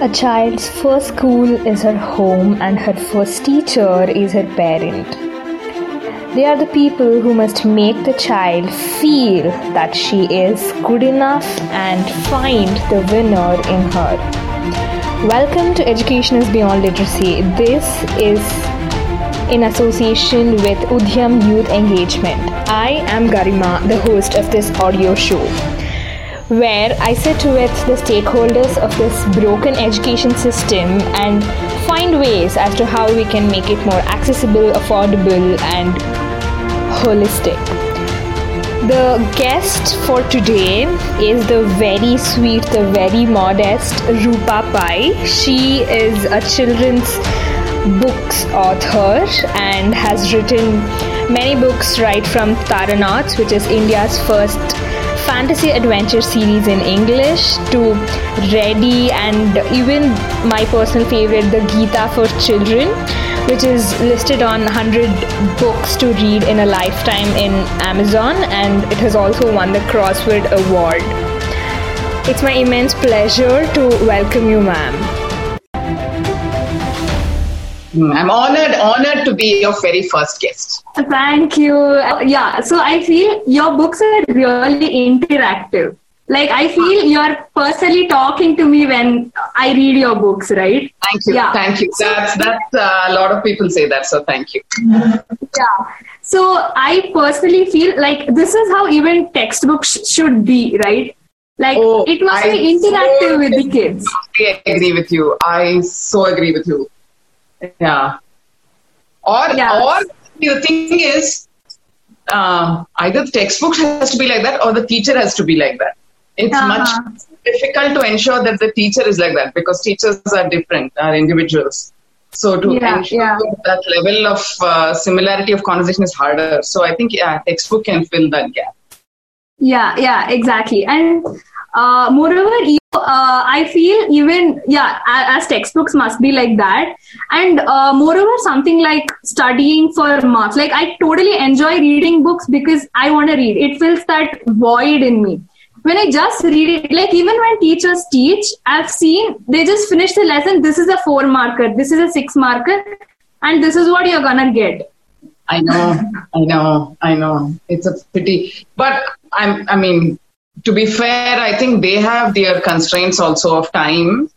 A child's first school is her home, and her first teacher is her parent. They are the people who must make the child feel that she is good enough and find the winner in her. Welcome to Education is Beyond Literacy. This is in association with Udhyam Youth Engagement. I am Garima, the host of this audio show where I sit with the stakeholders of this broken education system and find ways as to how we can make it more accessible, affordable, and holistic. The guest for today is the very sweet, the very modest Roopa Pai. She is a children's books author and has written many books right from Taranauts, which is India's first fantasy adventure series in English to Ready and even my personal favorite, the Gita for Children, which is listed on 100 books to read in a lifetime in Amazon and it has also won the Crossword Award. It's my immense pleasure to welcome you, ma'am. Hmm, I'm honored, honored to be your very first guest. Thank you. Yeah, so I feel your books are really interactive. Like I feel you're personally talking to me when I read your books, right? Thank you. Yeah. Thank you. That's that's uh, a lot of people say that, so thank you. Yeah. So I personally feel like this is how even textbooks should be, right? Like oh, it must I be interactive so with the kids. I agree with you. I so agree with you yeah. Or, yeah. or the thing is, uh, either the textbook has to be like that or the teacher has to be like that. It's uh-huh. much difficult to ensure that the teacher is like that because teachers are different, are individuals. So to yeah, ensure yeah. that level of uh, similarity of conversation is harder. So I think yeah, textbook can fill that gap. Yeah, yeah, exactly. And uh, moreover, uh, I feel even yeah, as textbooks must be like that, and uh, moreover, something like studying for marks. Like I totally enjoy reading books because I want to read. It fills that void in me. When I just read it, like even when teachers teach, I've seen they just finish the lesson. This is a four marker. This is a six marker, and this is what you're gonna get. I know, I know, I know. It's a pity, but I'm. I mean, to be fair, I think they have their constraints also of time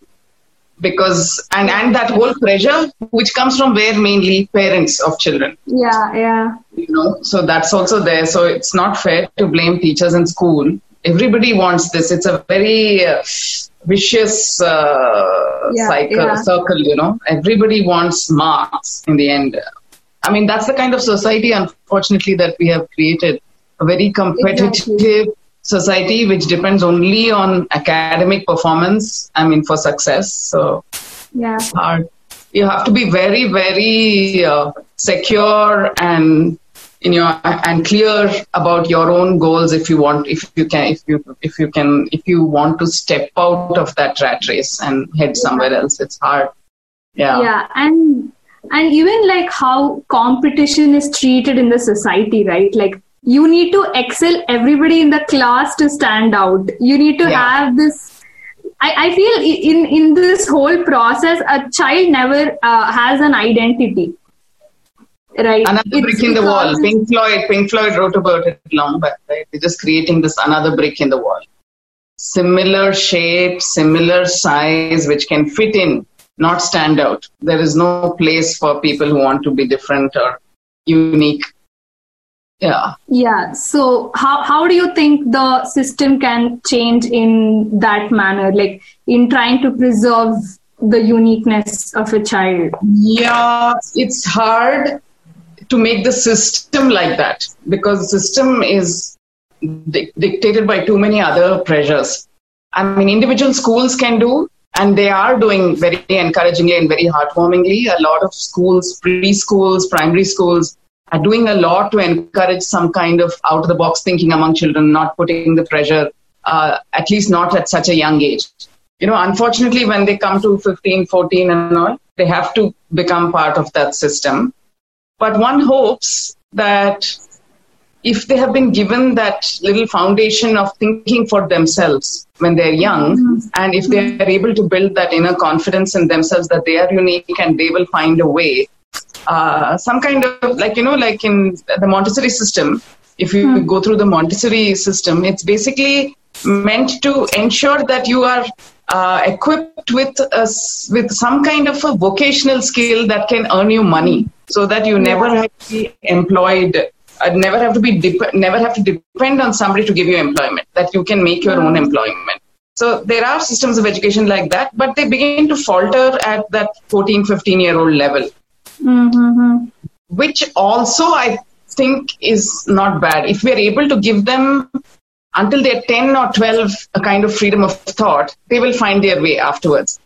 because and and that whole pressure which comes from where mainly parents of children. Yeah yeah. You know so that's also there. So it's not fair to blame teachers in school. Everybody wants this. It's a very uh, vicious uh, yeah, cycle yeah. circle you know. Everybody wants marks in the end. I mean that's the kind of society unfortunately that we have created. A very competitive exactly society which depends only on academic performance i mean for success. So yeah. hard. You have to be very very uh, secure and in your and clear about your own goals if you want if you can if you if you can if you want to step out of that rat race and head somewhere else. It's hard. Yeah. Yeah and and even like how competition is treated in the society right? Like you need to excel everybody in the class to stand out. You need to yeah. have this I, I, feel in in this whole process a child never uh, has an identity. Right? Another brick in the wall. pink floyd pink floyd wrote about it long back right? They're just creating this another brick in the wall. Similar shape similar size which can fit in not stand out. There is no place for people who want to be different or unique yeah. Yeah. So how how do you think the system can change in that manner? Like in trying to preserve the uniqueness of a child? Yeah it's hard to make the system like that because the system is di- dictated by too many other pressures. I mean individual schools can do and they are doing very encouragingly and very heartwarmingly. A lot of schools preschools primary schools are doing a lot to encourage some kind of out of the box thinking among children, not putting the pressure, uh, at least not at such a young age. You know, unfortunately, when they come to 15, 14 and all, they have to become part of that system. But one hopes that if they have been given that little foundation of thinking for themselves when they're young, mm-hmm. and if they are able to build that inner confidence in themselves that they are unique and they will find a way, uh, some kind of like, you know, like in the Montessori system, if you mm-hmm. go through the Montessori system, it's basically meant to ensure that you are uh, equipped with a, with some kind of a vocational skill that can earn you money, so that you never have to be employed I'd never have to be dep- never have to depend on somebody to give you employment. That you can make your own employment. So there are systems of education like that, but they begin to falter at that 14, 15 year old level, mm-hmm. which also I think is not bad. If we are able to give them until they're 10 or 12 a kind of freedom of thought, they will find their way afterwards.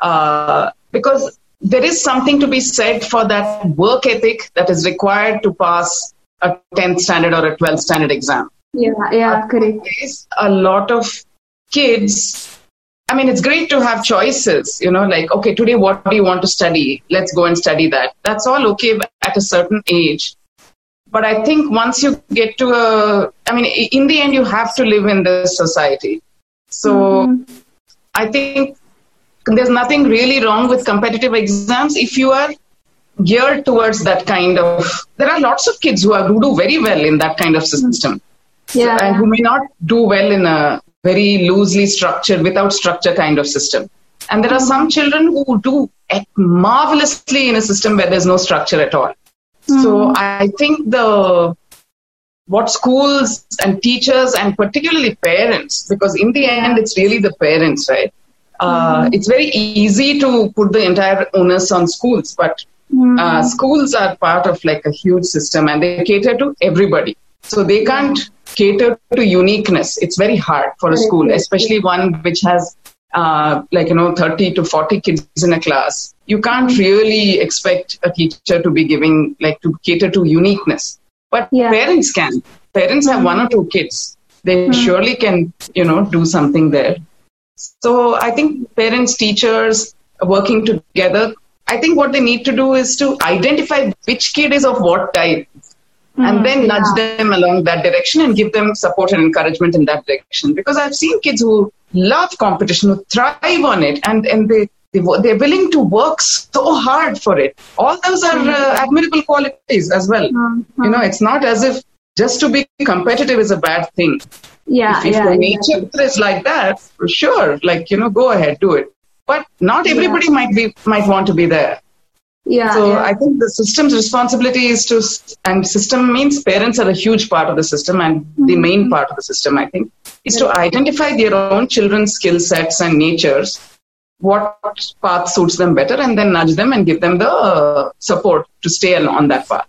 Uh, because there is something to be said for that work ethic that is required to pass a 10th standard or a 12th standard exam. Yeah, yeah, correct. A lot of kids, I mean, it's great to have choices, you know, like, okay, today what do you want to study? Let's go and study that. That's all okay at a certain age. But I think once you get to a, I mean, in the end, you have to live in this society. So mm-hmm. I think there's nothing really wrong with competitive exams if you are geared towards that kind of there are lots of kids who, are, who do very well in that kind of system yeah. and who may not do well in a very loosely structured without structure kind of system and there are some children who do marvelously in a system where there's no structure at all mm. so i think the what schools and teachers and particularly parents because in the end it's really the parents right uh, mm. it's very easy to put the entire onus on schools but Mm-hmm. Uh, schools are part of like a huge system and they cater to everybody. So they can't cater to uniqueness. It's very hard for a school, especially one which has uh, like, you know, 30 to 40 kids in a class. You can't really expect a teacher to be giving, like, to cater to uniqueness. But yeah. parents can. Parents have one or two kids. They mm-hmm. surely can, you know, do something there. So I think parents, teachers working together I think what they need to do is to identify which kid is of what type mm, and then nudge yeah. them along that direction and give them support and encouragement in that direction. Because I've seen kids who love competition, who thrive on it, and, and they, they, they're willing to work so hard for it. All those are uh, admirable qualities as well. Mm-hmm. You know, it's not as if just to be competitive is a bad thing. Yeah, if, if yeah, your nature exactly. is like that, sure, like, you know, go ahead, do it but not everybody yeah. might be might want to be there yeah so yeah. i think the system's responsibility is to and system means parents are a huge part of the system and mm-hmm. the main part of the system i think is to identify their own children's skill sets and natures what path suits them better and then nudge them and give them the uh, support to stay on that path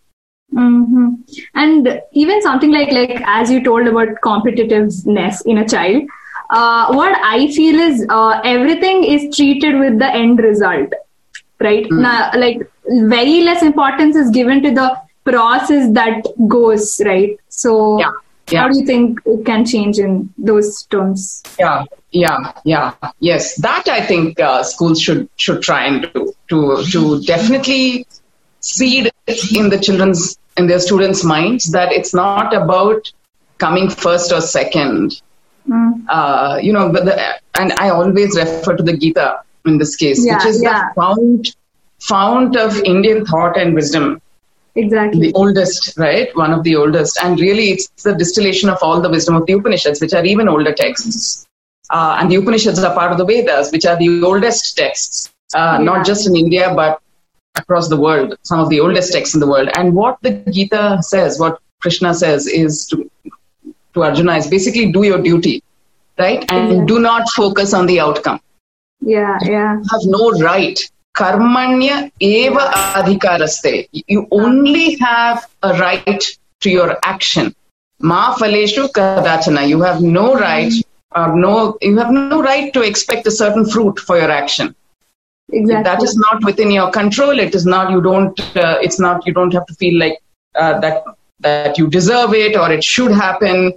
mm-hmm. and even something like like as you told about competitiveness in a child uh, what I feel is uh, everything is treated with the end result, right? Mm. Now, like very less importance is given to the process that goes, right? So, yeah. Yeah. how do you think it can change in those terms? Yeah, yeah, yeah, yes. That I think uh, schools should should try and do to to definitely seed in the children's in their students' minds that it's not about coming first or second Mm. Uh, you know, the, and I always refer to the Gita in this case, yeah, which is yeah. the fount, fount of Indian thought and wisdom. Exactly. The oldest, right? One of the oldest. And really, it's the distillation of all the wisdom of the Upanishads, which are even older texts. Uh, and the Upanishads are part of the Vedas, which are the oldest texts, uh, yeah. not just in India, but across the world, some of the oldest texts in the world. And what the Gita says, what Krishna says, is to to Arjuna is basically do your duty, right? And yeah. do not focus on the outcome. Yeah, yeah. You have no right. Karmanya eva adhikaraste. You only have a right to your action. Ma faleshu kadachana. You have no right or no, you have no right to expect a certain fruit for your action. Exactly. If that is not within your control. It is not. You don't. Uh, it's not. You don't have to feel like uh, that that you deserve it or it should happen.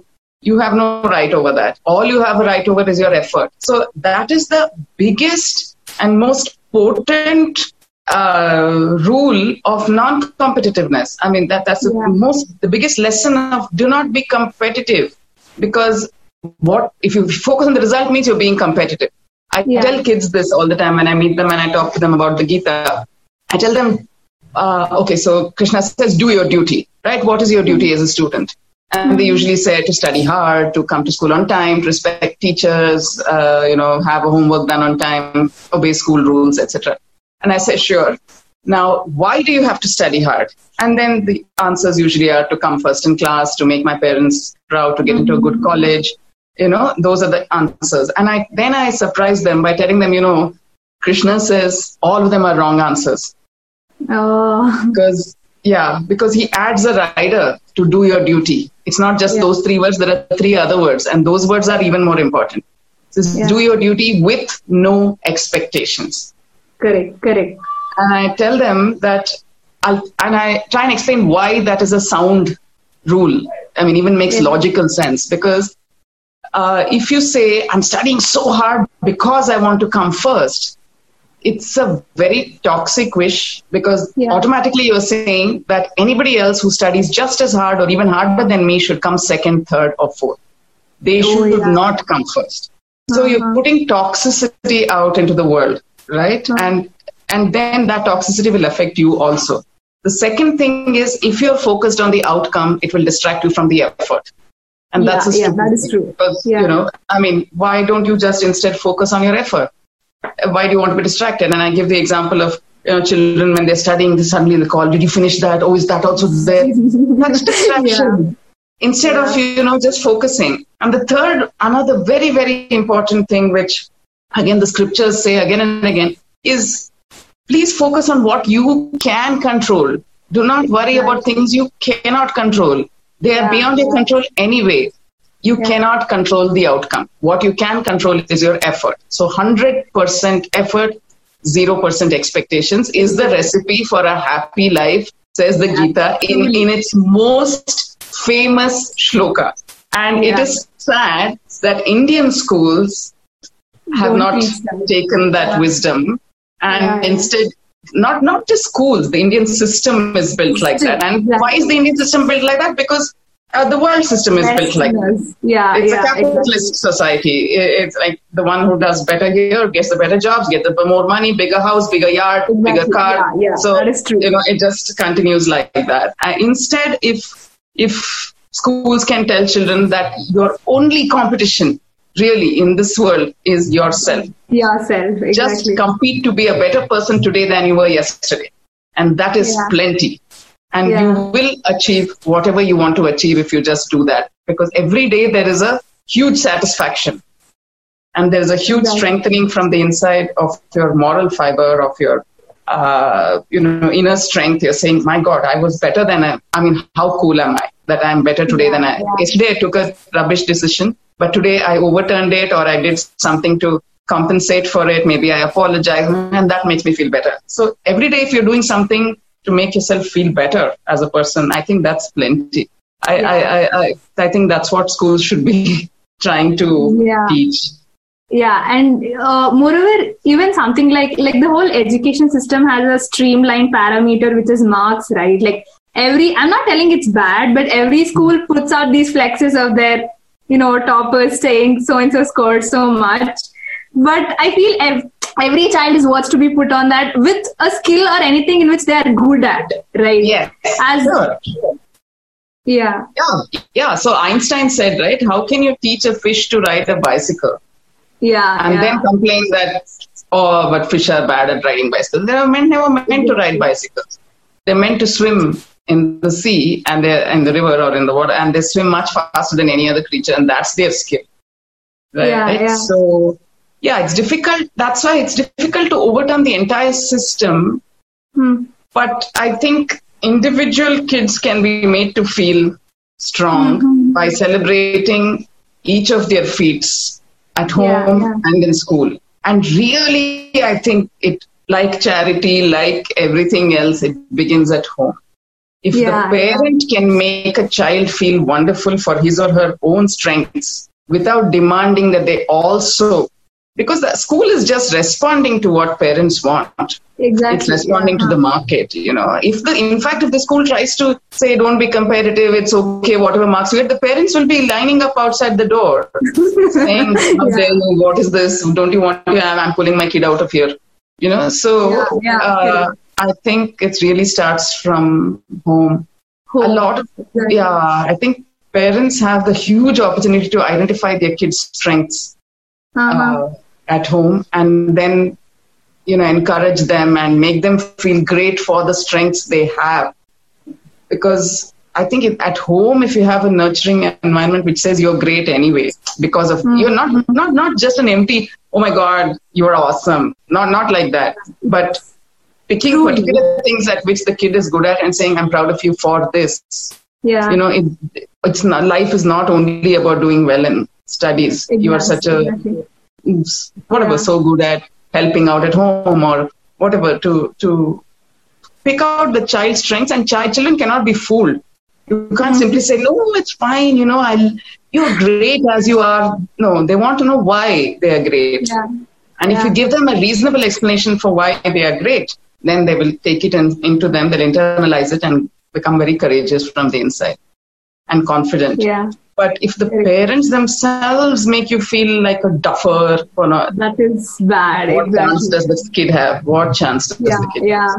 You have no right over that. All you have a right over is your effort. So that is the biggest and most potent uh, rule of non-competitiveness. I mean, that that's Yeah. the most, the biggest lesson of do not be competitive, because what if you focus on the result means you're being competitive. I Yeah. tell kids this all the time when I meet them and I talk to them about the Gita. I tell them, uh, okay, so Krishna says, do your duty, right? What is your duty as a student? And they usually say to study hard, to come to school on time, to respect teachers, uh, you know, have a homework done on time, obey school rules, etc. And I say, sure. Now, why do you have to study hard? And then the answers usually are to come first in class, to make my parents proud, to get into a good college. You know, those are the answers. And I then I surprise them by telling them, you know, Krishna says all of them are wrong answers Oh, because yeah because he adds a rider to do your duty it's not just Yeah. those three words there are three other words and those words are even more important so Yeah. do your duty with no expectations correct, correct. and i tell them that I'll, and i try and explain why that is a sound rule i mean even makes Yeah. logical sense because uh, if you say i'm studying so hard because i want to come first it's a very toxic wish because Yeah. automatically you're saying that anybody else who studies just as hard or even harder than me should come second, third, or fourth. They Oh, should yeah. not come first. So you're Uh-huh. putting toxicity out into the world, right? Uh-huh. And and then that toxicity will affect you also. The second thing is if you're focused on the outcome, it will distract you from the effort. And that's a yeah, yeah, that is true. because Yeah. you know i mean why don't you just instead focus on your effort why do you want to be distracted? And i give the example of you know children when they're studying they suddenly they call did you finish that? Oh is that also there? That's distraction. Instead of you know just focusing. And the third another very very important thing which again the scriptures say again and again is please focus on what you can control. Do not worry about things you cannot control. They are Yeah. beyond your control anyway you Yeah. cannot control the outcome. What you can control is your effort. So 100% effort 0% expectations is the recipe for a happy life says the gita in, in its most famous shloka. And it Yeah. is sad that indian schools have Don't not taken that Yeah. wisdom. And instead not not just schools the indian system is built like that. and why is the indian system built like that? Because uh, the world system is built like Westerners. Yeah, it's yeah, a capitalist exactly. society it's like the one who does better here gets the better jobs get the more money bigger house bigger yard bigger car Yeah, yeah, so that is true. you know it just continues like that uh, instead if if schools can tell children that your only competition really in this world is yourself Yeah, self. Exactly. just compete to be a better person today than you were yesterday and that is Yeah. plenty and Yeah. you will achieve whatever you want to achieve if you just do that. Because every day there is a huge satisfaction. And there is a huge strengthening from the inside of your moral fiber of your uh, you know inner strength. You're saying my god i was better than i i mean how cool am i that i'm better today Yeah, than i yeah. yesterday i took a rubbish decision but today i overturned it or i did something to compensate for it. Maybe i apologize and that makes me feel better. So every day if you're doing something to make yourself feel better as a person i think that's plenty. I I, I, I, I think that's what schools should be trying to Yeah. teach. Yeah and uh, moreover even something like like the whole education system has a streamlined parameter which is marks right? Like every i'm not telling it's bad but every school puts out these flexes of their you know toppers saying so and so scored so much. But i feel ev- every child is what's to be put on that with a skill or anything in which they are good at right yes as sure. yeah Yeah, yeah. So Einstein said, right? How can you teach a fish to ride a bicycle yeah and yeah. then complain that, oh, but fish are bad at riding bicycles? They were meant, never meant to ride bicycles. They're meant to swim in the sea and they're in the river or in the water, and they swim much faster than any other creature, and that's their skill. Right? Yeah, yeah. So, yeah, it's difficult. That's why it's difficult to overturn the entire system Hmm. but I think individual kids can be made to feel strong Mhm. by celebrating each of their feats at home Yeah, yeah. and in school. And really, I think it, like charity, like everything else, it begins at home. If Yeah, the parent can make a child feel wonderful for his or her own strengths without demanding that they also because the school is just responding to what parents want. Exactly. It's responding to the market, you know. If the, in fact, if the school tries to say, don't be competitive, it's okay, whatever marks you get, the parents will be lining up outside the door saying, you, what is this? Don't you want to have, I'm pulling my kid out of here. You know, so Yeah, yeah, uh, I think it really starts from home. A lot of, Exactly. yeah, I think parents have the huge opportunity to identify their kids' strengths Uh-huh. uh, at home and then you know encourage them and make them feel great for the strengths they have. Because i think it, at home if you have a nurturing environment which says you're great anyway because of hmm. you're not not not just an empty oh my god you're awesome. Not not like that. But picking particular things at which the kid is good at and saying i'm proud of you for this. Yeah. you know it, it's not life is not only about doing well in studies. You are such a Exactly. Whatever Yeah. so good at helping out at home or whatever to to pick out the child's strengths and child children cannot be fooled you Mm-hmm. can't simply say no it's fine you know i you're great as you are no they want to know why they are great Yeah. and if you give them a reasonable explanation for why they are great then they will take it in, into them they'll internalize it and become very courageous from the inside and confident Yeah. But if the parents themselves make you feel like a duffer for not That is bad. what chance does this kid have? What chance does yeah, the kid yeah,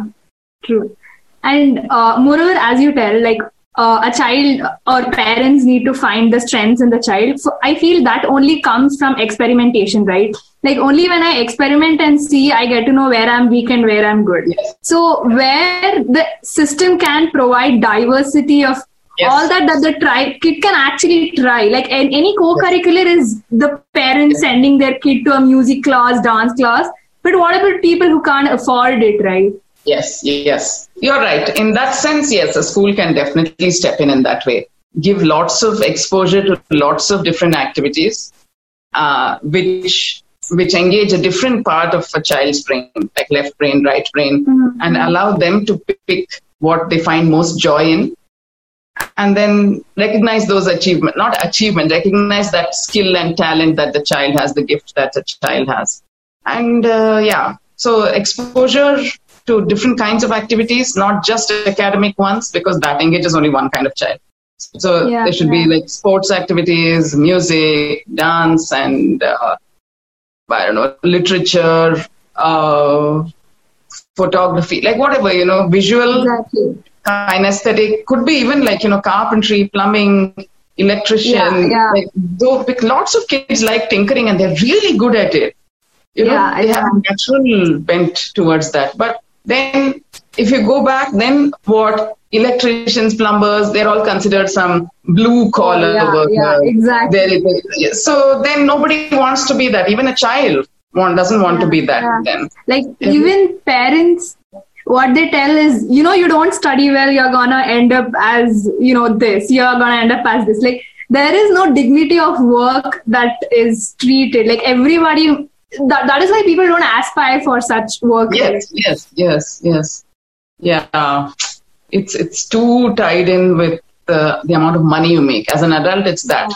true. And uh, moreover, as you tell, like uh, a child or parents need to find the strengths in the child. So I feel that only comes from experimentation, right? Like only when I experiment and see, I get to know where I'm weak and where I'm good. Yes. So where the system can provide diversity of Yes. all that that the try kid can actually try. Like an, any co-curricular is the parents sending their kid to a music class, dance class. But what about people who can't afford it, right? Yes, yes. You're right. In that sense, yes, a school can definitely step in in that way. Give lots of exposure to lots of different activities, uh, which which engage a different part of a child's brain, like left brain, right brain, Mhm. and allow them to pick what they find most joy in, and then recognize those achievement, not achievement, recognize that skill and talent that the child has, the gift that the child has, and uh, yeah, so exposure to different kinds of activities, not just academic ones, because that engages only one kind of child. So Yeah, there should be like sports activities, music, dance, and uh, I don't know, literature, uh, photography, like whatever you know, visual, Exactly. Kinesthetic, could be even like you know, carpentry, plumbing, electrician. Yeah, yeah. Like, though, lots of kids like tinkering, and they're really good at it. You know, Yeah, they have a natural bent towards that. But then, if you go back, then what? Electricians, plumbers, they're all considered some blue collar oh, yeah, worker. yeah, exactly. They're- So then nobody wants to be that. Even a child want, doesn't want to be that yeah. then. Like even parents, what they tell is, you know, you don't study well, you're gonna end up as, you know, this. You're gonna end up as this. Like there is no dignity of work that is treated. Like everybody. That, that is why people don't aspire for such work. Yes, yes, yes, yes. Yeah, it's it's too tied in with the the amount of money you make. As an adult, it's that.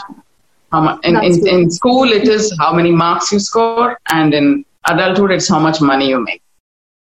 Mu- in, in, in school, it is how many marks you score, and in adulthood, it's how much money you make.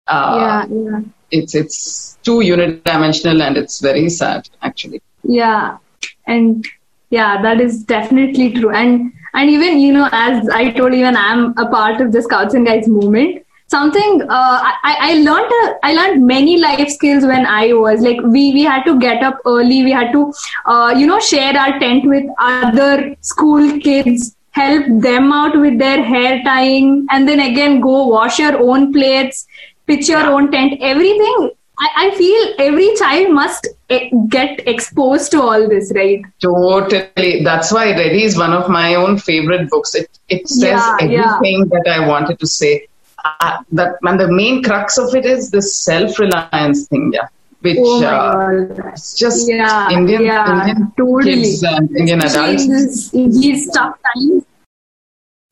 Uh, yeah, yeah. It's it's too unidimensional, and it's very sad, actually. Yeah, and yeah, that is definitely true. And and even you know, as I told you, even I'm a part of the Scouts and Guides movement. Something uh, I I learned a, I learned many life skills when I was like we we had to get up early. We had to uh, you know share our tent with other school kids. Help them out with their hair tying, and then again go wash your own plates, pitch your own tent. Everything I, I feel every child must eh, get exposed to all this, right? Totally. That's why Ready is one of my own favorite books. It it says Yeah, yeah. everything that I wanted to say. Uh, that and the main crux of it is this self-reliance thing, yeah. Which Oh uh, just Yeah, Indian, yeah, Indian totally. kids and Indian adults. these tough times.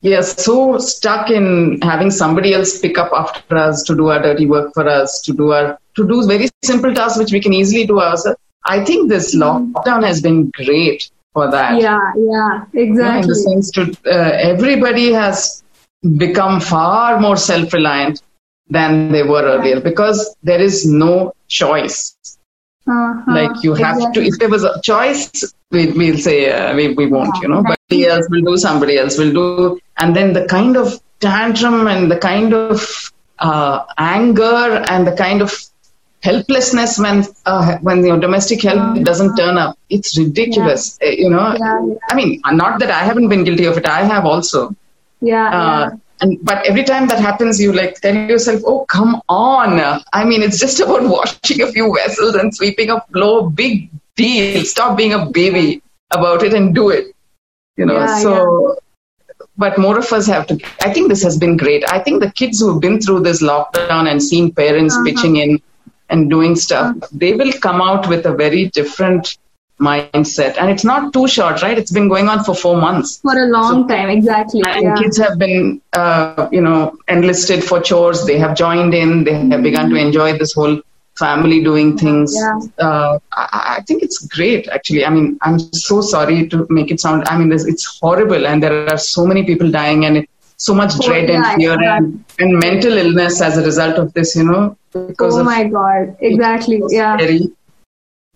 We are so stuck in having somebody else pick up after us to do our dirty work for us, to do our to do very simple tasks which we can easily do ourselves. I think this lockdown has been great for that. Yeah, yeah, know, in exactly. the sense to uh, everybody has become far more self-reliant than they were earlier because there is no choice. Uh-huh. Like you have Exactly. to, if there was a choice, we, we'll say uh, we, we won't, you know, but somebody else will do, somebody else will do. And then the kind of tantrum and the kind of uh, anger and the kind of helplessness when uh, when your domestic help doesn't turn up, it's ridiculous. Uh, You know, Yeah, yeah. I mean, not that I haven't been guilty of it. I have also. Yeah, Uh, and but every time that happens, you like tell yourself, "Oh, come on!" I mean, it's just about washing a few vessels and sweeping a floor. Big deal. Stop being a baby about it and do it. You know. Yeah, so, but more of us have to. I think this has been great. I think the kids who've been through this lockdown and seen parents Uh-huh. pitching in and doing stuff, they will come out with a very different mindset. And it's not too short, right? It's been going on for four months for a long time, exactly. and yeah. kids have been uh, you know enlisted for chores they have joined in they have begun to enjoy this whole family doing things Yeah. uh, I, I think it's great actually i mean i'm so sorry to make it sound i mean it's horrible and there are so many people dying and it, so much Oh, dread and yeah, fear and, and mental illness as a result of this you know because Oh my god, exactly. Yeah. scary.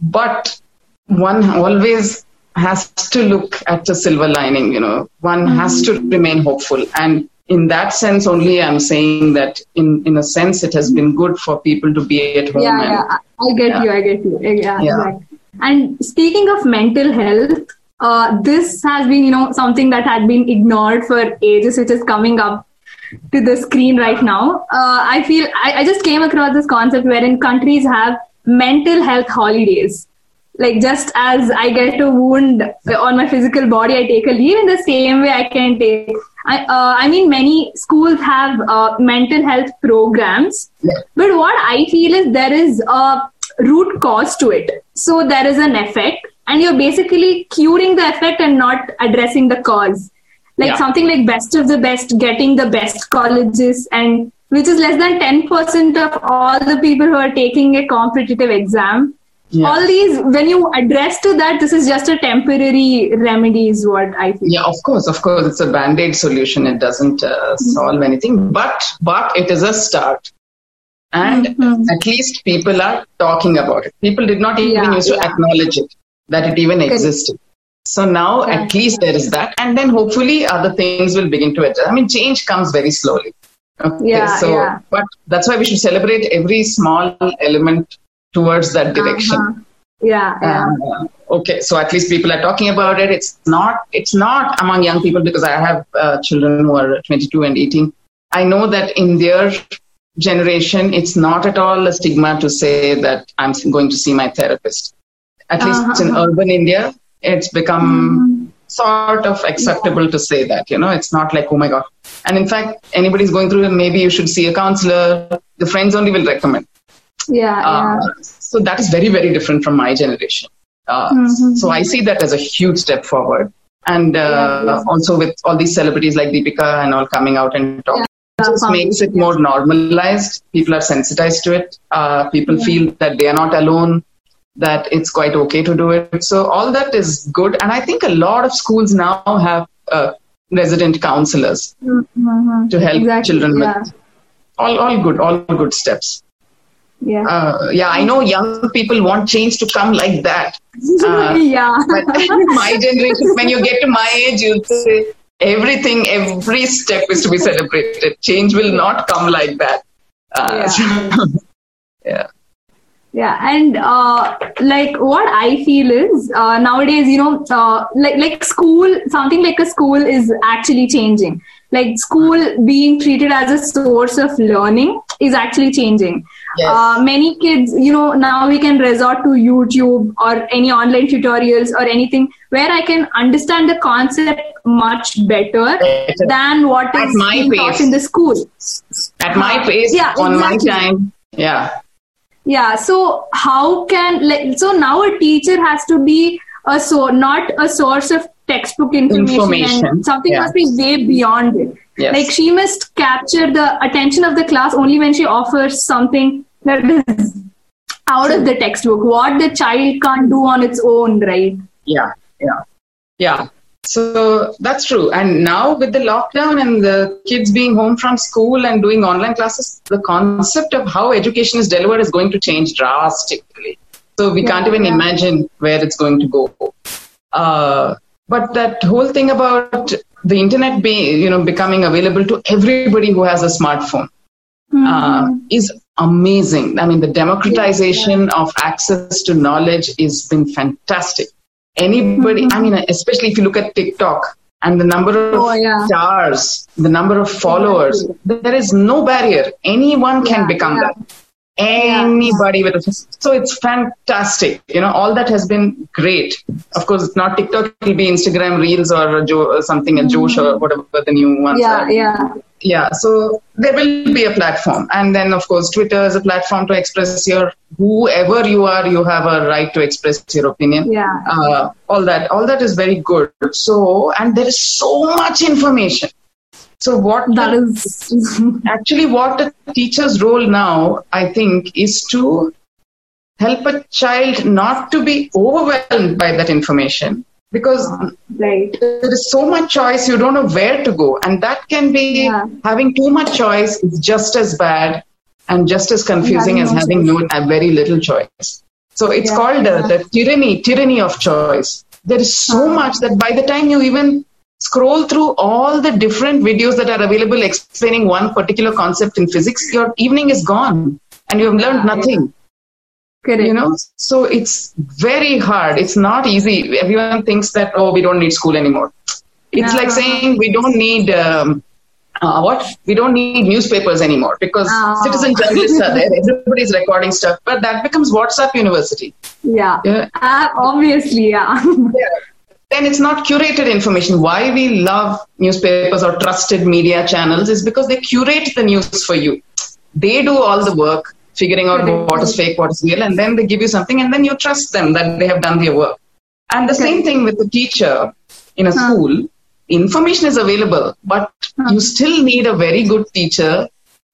But one always has to look at the silver lining, you know, one has to remain hopeful. And in that sense, only I'm saying that in, in a sense, it has been good for people to be at home. yeah, and, yeah. I- get Yeah. you. I get you. Yeah, Yeah. And speaking of mental health, uh, this has been, you know, something that had been ignored for ages, which is coming up to the screen right now. Uh, I feel I, I just came across this concept wherein countries have mental health holidays. Like just as I get a wound on my physical body, I take a leave. In the same way, I can take. I, uh, I mean, many schools have uh, mental health programs, but what I feel is there is a root cause to it. So there is an effect, and you're basically curing the effect and not addressing the cause. Like Yeah. something like best of the best, getting the best colleges, and which is less than 10% of all the people who are taking a competitive exam. Yeah. All these, when you address to that, this is just a temporary remedy, is what I feel. Yeah, of course, of course, it's a band-aid solution. It doesn't uh, solve anything, but but it is a start, and Mhm. at least people are talking about it. People did not even Yeah, used to yeah. acknowledge it that it even existed. So now at least there is that, and then hopefully other things will begin to adjust. I mean, change comes very slowly. Okay, Yeah, so yeah. but that's why we should celebrate every small element towards that direction. Uh-huh. Yeah, yeah. Uh, okay, so at least people are talking about it. It's not it's not among young people because I have uh, children who are 22 and 18. I know that in their generation, it's not at all a stigma to say that I'm going to see my therapist. At least in Uh-huh. urban India, it's become sort of acceptable to say that. You know, it's not like oh my god. And in fact, anybody's going through it, maybe you should see a counselor. The friends only will recommend. Yeah, yeah. Uh, so that is very, very different from my generation. Uh, Mhm. So I see that as a huge step forward. And uh, Yeah, yeah. also with all these celebrities like Deepika and all coming out and talking, it just makes it more normalized. People are sensitized to it. Uh, people feel that they are not alone, that it's quite okay to do it. So all that is good. And I think a lot of schools now have uh, resident counselors Mhm. to help Exactly, children yeah. with all, all good, all good steps. Yeah. Uh, yeah, I know young people want change to come like that. Uh, yeah. But my generation, when you get to my age, you'll say everything, every step is to be celebrated. Change will not come like that. Uh, Yeah. so- yeah. Yeah, and uh, like what I feel is uh, nowadays, you know, uh, like like school, something like a school is actually changing. Like school being treated as a source of learning is actually changing. Yes. Uh, many kids, you know, now we can resort to YouTube or any online tutorials or anything where I can understand the concept much better than what At is my being taught in the school. At my pace, Yeah, on exactly. my time. Yeah. Yeah. So how can like so now a teacher has to be a so not a source of textbook information, Information, and something yeah. must be way beyond it. Yes. Like she must capture the attention of the class only when she offers something that is out of the textbook, what the child can't do on its own, right? Yeah. Yeah. Yeah. So that's true. And now with the lockdown and the kids being home from school and doing online classes, the concept of how education is delivered is going to change drastically. So we Yeah, can't even yeah. imagine where it's going to go. Uh, but that whole thing about the internet being, you know, becoming available to everybody who has a smartphone uh, is amazing. I mean, the democratization of access to knowledge has been fantastic. Anybody, I mean, especially if you look at TikTok and the number of Oh, yeah. stars, the number of followers, there is no barrier. Anyone can Yeah, become yeah. that. Anybody with a so it's fantastic. You know, all that has been great. Of course, it's not TikTok. It'll be Instagram Reels or Jo- or something, a Josh or whatever the new ones yeah, are yeah. yeah so there will be a platform and then of course twitter is a platform to express your whoever you are you have a right to express your opinion Yeah. uh, all that all that is very good so and there is so much information so what that is actually what the teacher's role now i think is to help a child not to be overwhelmed by that information because right. there is so much choice you don't know where to go and that can be Yeah. having too much choice is just as bad and just as confusing Having as no having no uh, very little choice so it's Yeah, called yeah. the tyranny tyranny of choice there is so Uh-huh. much that by the time you even scroll through all the different videos that are available explaining one particular concept in physics your evening is gone and you have learned Yeah, yeah. nothing Correct. you know so it's very hard it's not easy everyone thinks that oh we don't need school anymore it's Yeah. like saying we don't need um, uh, what we don't need newspapers anymore because Oh. citizen journalists are there everybody's recording stuff but that becomes whatsapp university yeah. yeah Uh, obviously, yeah. Then it's not curated information. Why we love newspapers or trusted media channels is because they curate the news for you. They do all the work, figuring out what is fake, what is real, and then they give you something, and then you trust them that they have done their work. And the same thing with the teacher in a school. Information is available, but you still need a very good teacher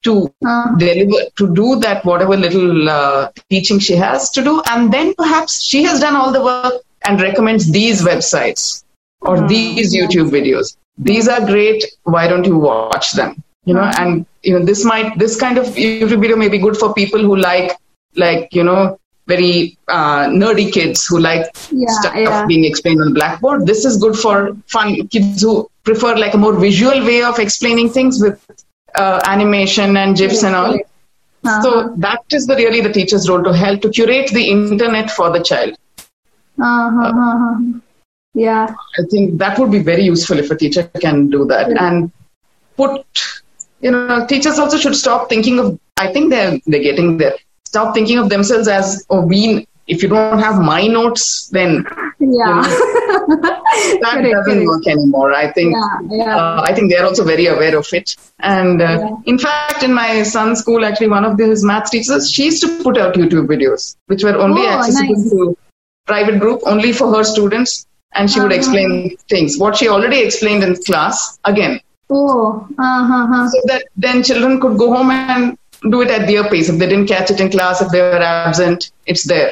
to Uh, deliver to do that whatever little uh, teaching she has to do and then perhaps she has done all the work and recommends these websites or these youtube videos. These are great. Why don't you watch them? You know and you know this might this kind of youtube video may be good for people who like like you know very uh, nerdy kids who like Yeah, stuff yeah. being explained on blackboard. This is good for fun kids who prefer like a more visual way of explaining things with uh, animation and gifs and all. Uh-huh. so that is the really the teacher's role to help to curate the internet for the child. Uh-huh, uh-huh. Yeah. I think that would be very useful if a teacher can do that and put, you know, teachers also should stop thinking of. I think they're they're getting there. Stop thinking of themselves as oh we. If you don't have my notes, then Yeah. that Correct, doesn't correct. work anymore. I think Yeah, yeah. uh, I think they're also very aware of it. And uh, in fact, in my son's school, actually, one of his math teachers, she used to put out YouTube videos, which were only Oh, accessible nice. to private group, only for her students. And she would Uh-huh. explain things, what she already explained in class, again, Oh. Uh-huh. so that then children could go home and do it at their pace. If they didn't catch it in class, if they were absent, it's there.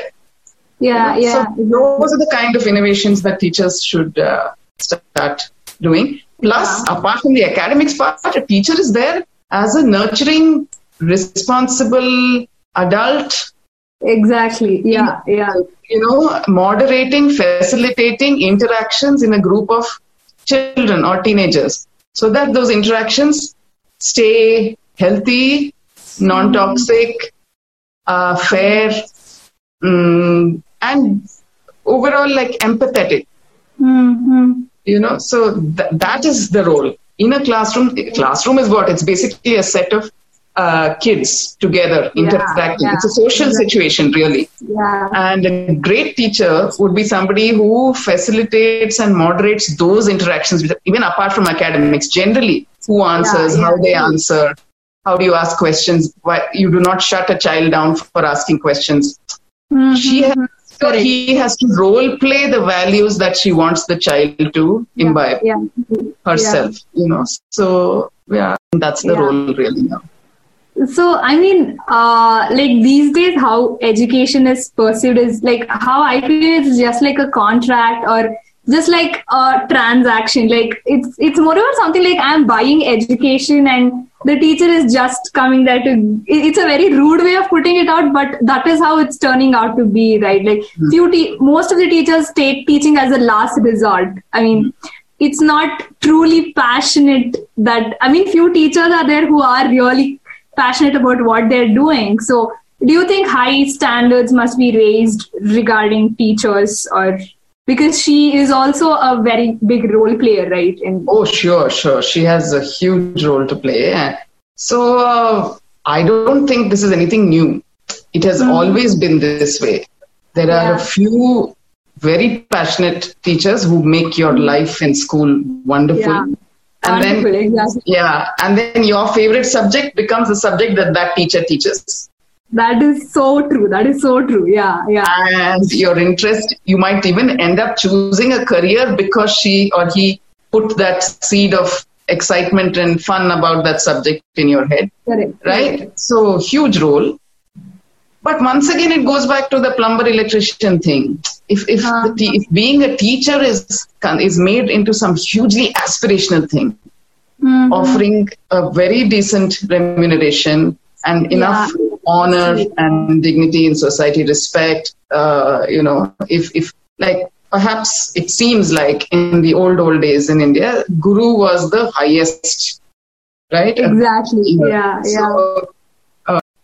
Yeah, yeah. So those are the kind of innovations that teachers should uh, start doing. Plus, apart from the academics part, a teacher is there as a nurturing, responsible adult, Exactly. Yeah, yeah. you know, moderating, facilitating interactions in a group of children or teenagers so that those interactions stay healthy, non toxic, uh, fair, mm, and overall like empathetic. Mm-hmm. you know so th- that is the role in a classroom classroom is what it's basically a set of uh, kids together interacting yeah. it's a social situation really Yeah. and a great teacher would be somebody who facilitates and moderates those interactions even apart from academics generally who answers yeah, how they answer how do you ask questions why you do not shut a child down for asking questions Mhm. she has, so he has to role play the values that she wants the child to imbibe Yeah. herself you know so yeah that's the Yeah. role really now So, I mean, uh, like these days, how education is perceived is like how I feel it's just like a contract or just like a transaction. Like it's it's moreover something like I'm buying education and the teacher is just coming there to it's a very rude way of putting it out but that is how it's turning out to be right? Like few te- most of the teachers take teaching as a last resort. I mean it's not truly passionate that i mean few teachers are there who are really passionate about what they're doing so do you think high standards must be raised regarding teachers or because she is also a very big role player right in Oh, sure, sure. She has a huge role to play. So uh, I don't think this is anything new. It has always been this way. There are a few very passionate teachers who make your life in school wonderful. Yeah. And then, exactly. yeah, and then your favorite subject becomes the subject that that teacher teaches. That is so true. That is so true. Yeah, yeah. and your interest you might even end up choosing a career because she or he put that seed of excitement and fun about that subject in your head Correct. right so huge role but once again it goes back to the plumber electrician thing if if, Uh-huh. the te- if being a teacher is is made into some hugely aspirational thing Mhm. offering a very decent remuneration and enough honor and dignity in society, respect. Uh, you know, if if like perhaps it seems like in the old old days in India, guru was the highest, right? Exactly. Yeah, yeah. So, uh,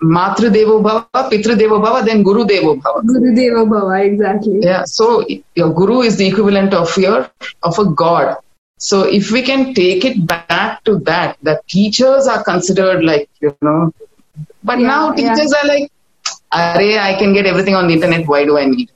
Matra Devo Bhava, Pitra Devo Bhava, then Guru Devo Bhava. Gurudeva Bhava, exactly. Yeah, so your guru is the equivalent of your of a god. So if we can take it back to that, that teachers are considered like you know, but Yeah, now yeah. teachers are like, "Arey, I can get everything on the internet. Why do I need?"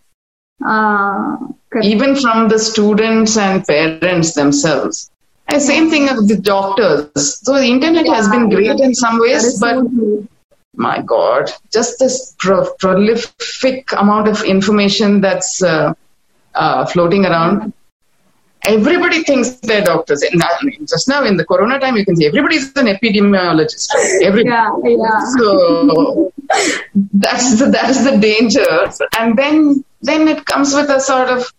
Ah, correct. Even from the students and parents themselves. And same thing with the doctors. So the internet has been great in some ways, but so. My god just this pro- prolific amount of information that's uh, uh, floating around. Everybody thinks they're doctors. And I mean, just now in the corona time you can see everybody's an epidemiologist. Everybody. Yeah, yeah. so that's the that's the danger. And then then it comes with a sort of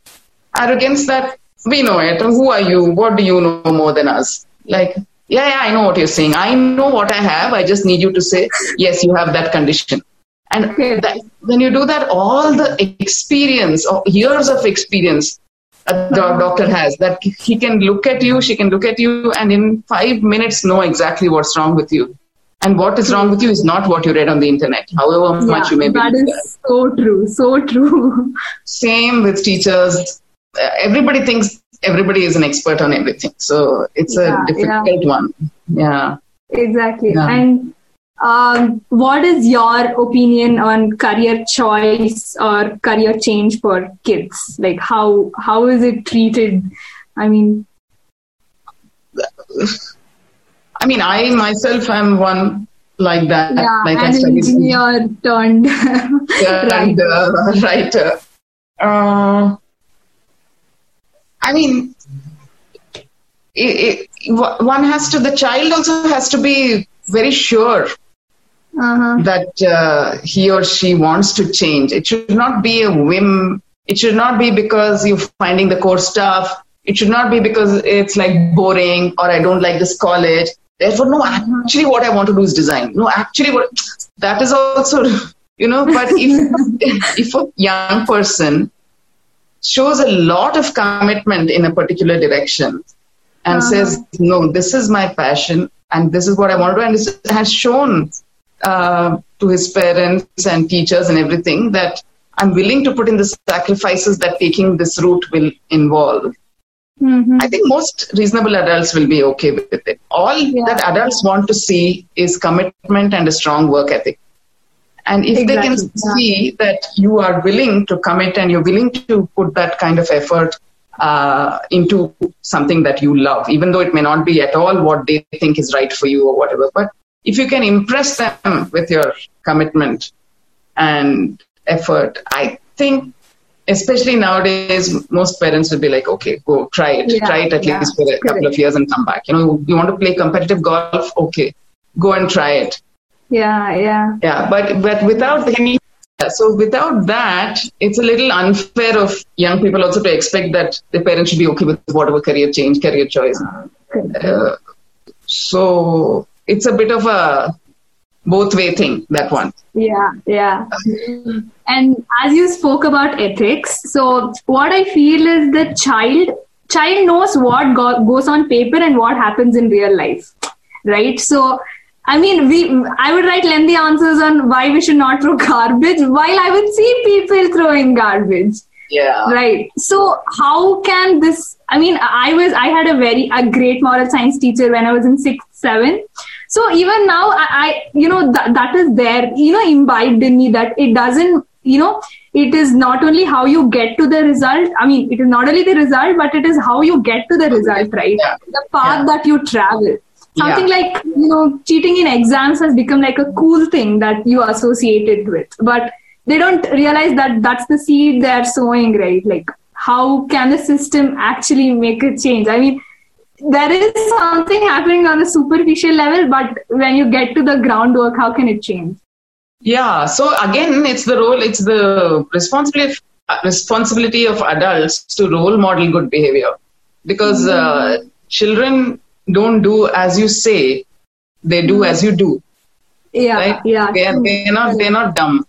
arrogance that we know it. Who are you? What do you know more than us? Like yeah yeah i know what you're saying i know what i have i just need you to say yes you have that condition and Okay. that, when you do that all the experience or years of experience a do- doctor has that he can look at you she can look at you and in 5 minutes know exactly what's wrong with you and what is wrong with you is not what you read on the internet, however much you may Yeah, be. that is so true. So true. Same with teachers. Uh, everybody thinks everybody is an expert on everything. So it's Yeah, a difficult one. Yeah. Exactly. Yeah. And um, what is your opinion on career choice or career change for kids? Like how how is it treated? I mean, I mean, I myself am one like that. yeah, like I an studied engineer turned right. and uh, writer. Uh, I mean, it, it, one has to. The child also has to be very sure Uh-huh. that uh, he or she wants to change. It should not be a whim. It should not be because you're finding the core stuff. It should not be because it's like boring or I don't like this college. Therefore, no, actually, what I want to do is design. No, actually, what that is also, you know, but if, if a young person shows a lot of commitment in a particular direction and Uh-huh. says, no, this is my passion and this is what I want to do, and this has shown uh, to his parents and teachers and everything that I'm willing to put in the sacrifices that taking this route will involve. Mhm. I think most reasonable adults will be okay with it. All Yeah. that adults want to see is commitment and a strong work ethic. And if they can see that you are willing to commit and you're willing to put that kind of effort uh, into something that you love, even though it may not be at all what they think is right for you or whatever, but if you can impress them with your commitment and effort, I think especially nowadays, most parents will be like, okay, go try it. Yeah, try it at yeah, least for a couple of years and come back. You know, you want to play competitive golf? Okay, go and try it. Yeah, yeah. Yeah, but but without any So without that, it's a little unfair of young people also to expect that the parents should be okay with whatever career change, career choice. Uh, so it's a bit of a both way thing that one. Yeah yeah. And as you spoke about ethics so what i feel is the child child knows what go- goes on paper and what happens in real life right? So I mean, we. I would write lengthy answers on why we should not throw garbage, while I would see people throwing garbage. Yeah. Right. So how can this? I mean, I was. I had a very a great moral science teacher when I was in sixth, seven. So even now, I, I you know, that that is there. You know, imbibed in me that it doesn't. You know, it is not only how you get to the result. I mean, it is not only the result, but it is how you get to the result. Right. Yeah. The path Yeah. that you travel something Yeah. like you know cheating in exams has become like a cool thing that you are associated with. But they don't realize that that's the seed they're sowing right? Like how can the system actually make a change? I mean there is something happening on a superficial level but when you get to the groundwork how can it change? Yeah. So again, it's the role, it's the responsibility responsibility of adults to role model good behavior, because uh, children don't do as you say; they do as you do. yeah Right? yeah They are, they're not they're not dumb.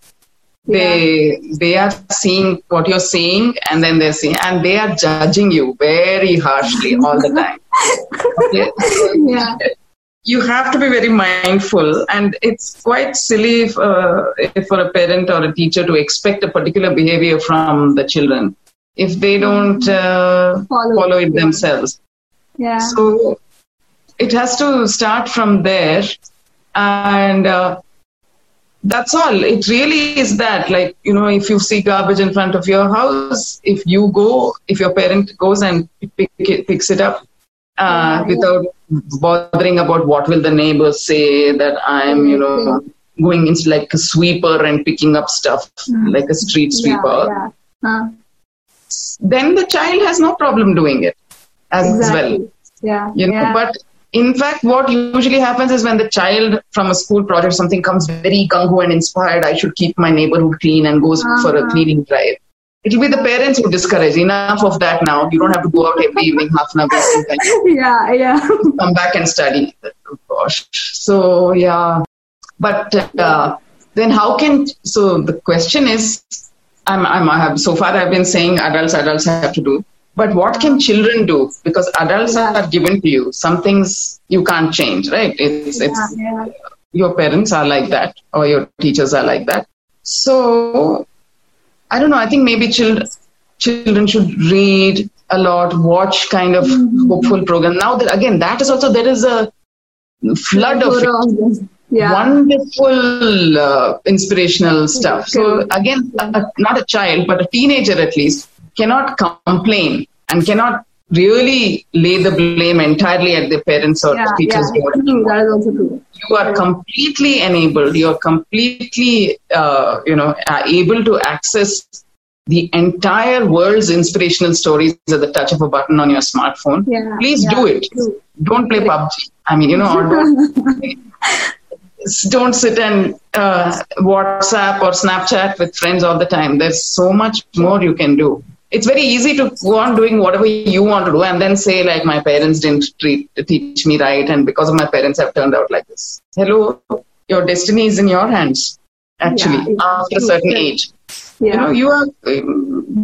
They they are seeing what you're saying, and then they're seeing, and they are judging you very harshly all the time. Okay? yeah you have to be very mindful and it's quite silly if, uh, if for a parent or a teacher to expect a particular behavior from the children if they don't uh, Follow follow, it, yeah. themselves yeah so it has to start from there. And uh, that's all. It really is that like you know if you see garbage in front of your house if you go if your parent goes and pick it, picks it up uh, Yeah, without bothering about what will the neighbors say that i'm you know going into like a sweeper and picking up stuff like a street sweeper. yeah, yeah. Uh, then the child has no problem doing it as well. Yeah you know yeah. but in fact what usually happens is when the child from a school project something comes very gung-ho and inspired i should keep my neighborhood clean and goes for a Uh-huh. cleaning drive. It'll be the parents who discourage. Enough of that now. You don't have to go out every evening half an hour yeah yeah. Come back and study. Oh, gosh. So yeah. But uh, then how can so the question is I'm, I'm I have so far I've been saying adults adults have to do but what can children do? Because adults Yeah. are given to you. Some things you can't change right? It's it's yeah, your parents are like that or your teachers are like that. So i don't know. I think maybe children children should read a lot watch kind of hopeful program. Now that again that is also there is a flood of yeah. wonderful uh, inspirational stuff. So again uh, not a child but a teenager at least cannot complain and cannot really lay the blame entirely at their parents or yeah, teachers yeah. that is also true. you are completely enabled you're completely uh, you know uh, able to access the entire world's inspirational stories at the touch of a button on your smartphone Yeah, please yeah, do it true. don't play pubg i mean you know don't, don't sit and uh, whatsapp or snapchat with friends all the time there's so much more you can do it's very easy to go on doing whatever you want to do and then say like my parents didn't treat, teach me right and because of my parents i've turned out like this. Hello your destiny is in your hands actually Yeah, after a certain true. age. Yeah. you know you are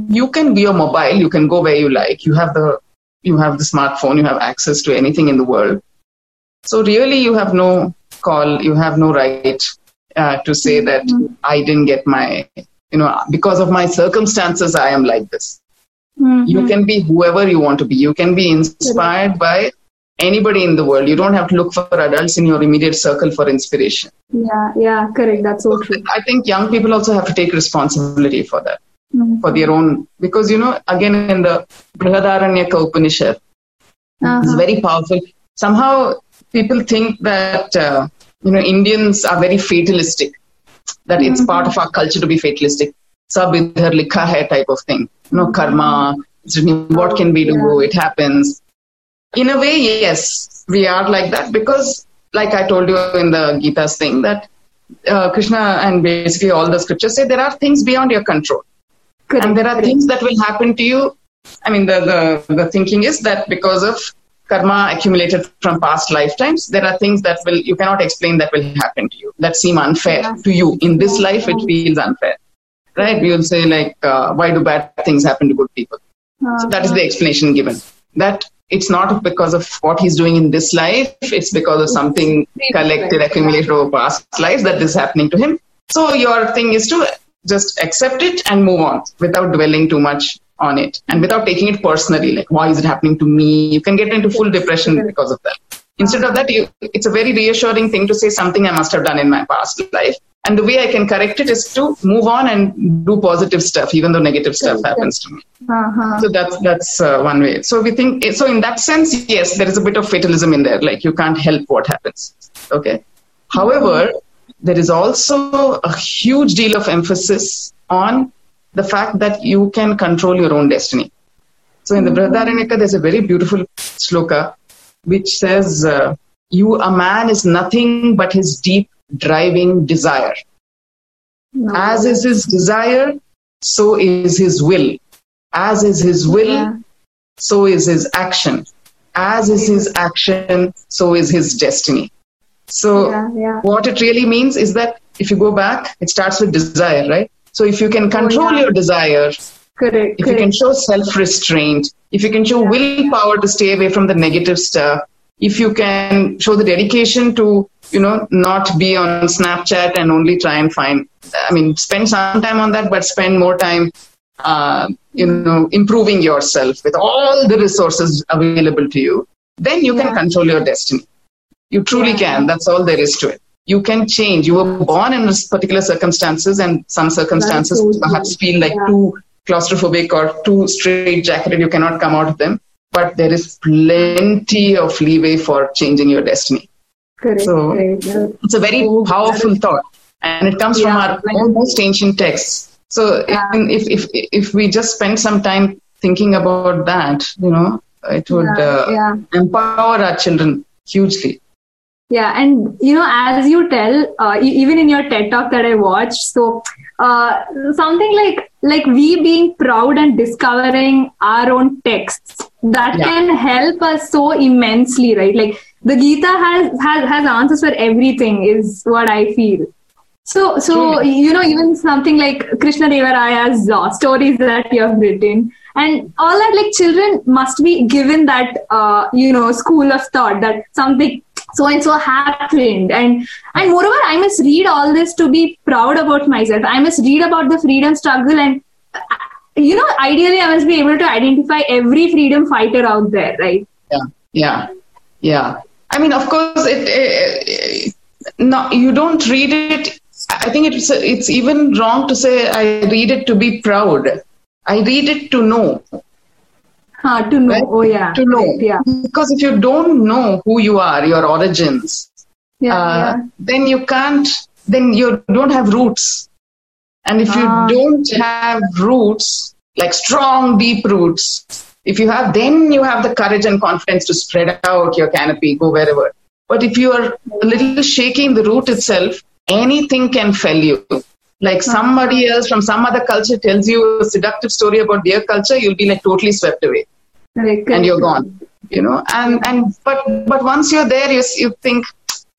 you can be a mobile you can go where you like you have the you have the smartphone you have access to anything in the world. So really you have no call you have no right uh, to say that i didn't get my you know because of my circumstances i am like this Mhm. you can be whoever you want to be you can be inspired by anybody in the world you don't have to look for adults in your immediate circle for inspiration yeah, yeah, correct. That's so true. i think young people also have to take responsibility for that Mhm. for their own because you know again in the Brihadaranyaka Upanishad Uh-huh. it's very powerful somehow people think that uh, you know Indians are very fatalistic that it's part of our culture to be fatalistic. Sab idhar likha hai type of thing. You know karma what can we do? It happens. In a way yes we are like that because like I told you in the Gita's thing that uh, Krishna and basically all the scriptures say there are things beyond your control. Correct, and there are things that will happen to you. I mean, the, the, the thinking is that because of karma accumulated from past lifetimes, there are things that will, you cannot explain that will happen to you, that seem unfair Yeah. to you. In this life, it feels unfair. Right? we will say, like, uh, why do bad things happen to good people? So that is the explanation given. That it's not because of what he's doing in this life, it's because of something collected, accumulated over past lives that is happening to him. So your thing is to just accept it and move on without dwelling too much on it and without taking it personally. Like, why is it happening to me? You can get into full depression because of that. Instead of that, you, it's a very reassuring thing to say something I must have done in my past life. And the way I can correct it is to move on and do positive stuff, even though negative stuff happens to me. Uh-huh. So that's that's uh, one way. So we think so in that sense, yes, there is a bit of fatalism in there. Like you can't help what happens. Okay. However, there is also a huge deal of emphasis on the fact that you can control your own destiny. So in the Brihadaranyaka, there's a very beautiful sloka which says, uh, "You, a man, is nothing but his deep driving desire. No. As is his desire, so is his will. As is his will, Yeah. so is his action. As is his action, so is his destiny. So, Yeah, yeah. what it really means is that if you go back, it starts with desire, right? So, if you can control Oh, yeah. your desire, Correct. if you can show self restraint, if you can show willpower to stay away from the negative stuff, if you can show the dedication to, you know, not be on Snapchat and only try and find, I mean, spend some time on that, but spend more time, uh, you know, improving yourself with all the resources available to you, then you Yeah. can control your destiny. You truly Yeah. can. That's all there is to it. You can change. You were born in particular circumstances, and some circumstances so perhaps feel like Yeah. too claustrophobic or too straight jacketed. You cannot come out of them. But there is plenty of leeway for changing your destiny. Correct. So- correct. Yeah. It's a very Oh, powerful thought, and it comes from our most ancient texts. So if, if if we just spend some time thinking about that, you know, it would uh, empower our children hugely. Yeah, and you know, as you tell, uh, even in your TED talk that I watched, so uh, something like like we being proud and discovering our own texts that Yeah. can help us so immensely, right? Like the Gita has has has answers for everything, is what I feel. So, so you know, even something like Krishna Devaraya's uh, stories that you have written, and all that, like children must be given that, uh, you know, school of thought that something so and so happened, and and moreover, I must read all this to be proud about myself. I must read about the freedom struggle, and uh, you know, ideally, I must be able to identify every freedom fighter out there, right? Yeah, yeah, yeah. I mean, of course, it, it, no, you don't read it. I think it's it's even wrong to say I read it to be proud. I read it to know, Huh, to know. Right? Oh yeah. to know. Yeah. Because if you don't know who you are, your origins, Yeah. uh, yeah. then you can't. Then you don't have roots. And if you Ah. don't have roots, like strong, deep roots, if you have, then you have the courage and confidence to spread out your canopy, go wherever. But if you are a little shaky in the root itself, anything can fell you. Like somebody else from some other culture tells you a seductive story about their culture, you'll be like totally swept away. Correct, and you're gone you know? And and but but once you're there you, you think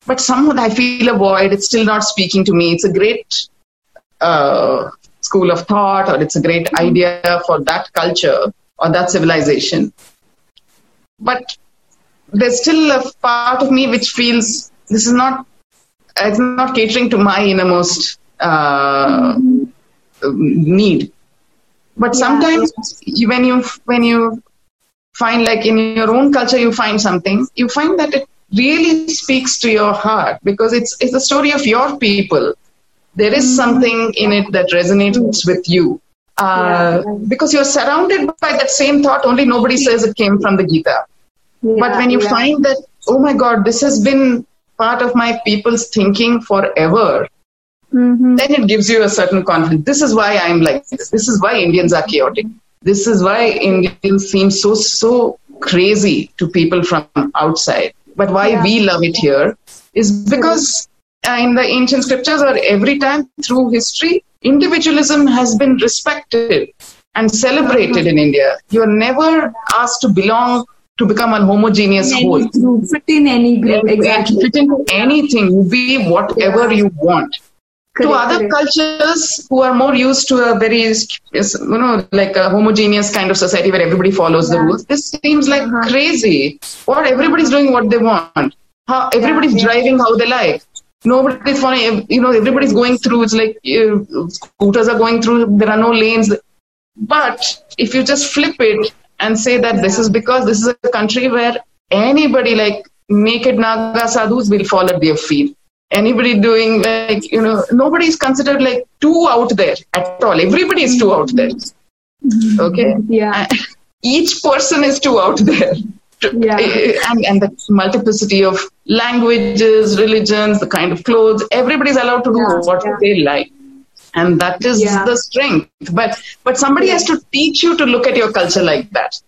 but somehow i feel a void it's still not speaking to me. It's a great uh, school of thought or it's a great idea for that culture or that civilization. But there's still a part of me which feels this is not it's not catering to my innermost uh, need. But sometimes you, when you when you find like in your own culture you find something you find that it really speaks to your heart because it's it's a story of your people. There is something in it that resonates with you. Uh, Yeah. because you're surrounded by that same thought only nobody says it came from the gita. But when you yeah. find that oh my god this has been part of my people's thinking forever Mhm. then it gives you a certain confidence. This is why I'm like this. This is why Indians are chaotic. This is why Indians seem so so crazy to people from outside. But why Yeah. we love it here is because uh, in the ancient scriptures or every time through history, individualism has been respected and celebrated in India. You are never asked to belong to become a homogeneous In whole. group, fit in any group, exactly. fit into anything, you be whatever you want. To other correct. cultures who are more used to a very, you know, like a homogeneous kind of society where everybody follows the rules, this seems like Uh-huh. crazy. What everybody's doing what they want. How everybody's yeah. driving how they like. Nobody's following. You know, everybody's going through. It's like uh, scooters are going through. There are no lanes. But if you just flip it and say that this is because this is a country where anybody like naked Naga sadhus will fall at their feet. Anybody doing like, you know, nobody is considered like too out there at all. Everybody is too out there. Mm-hmm. Okay? Yeah. Each person is too out there. Yeah. Eh, and, and the multiplicity of languages, religions, the kind of clothes, everybody's allowed to do Yeah, what yeah. they like. And that is Yeah. the strength. But but somebody has to teach you to look at your culture like that.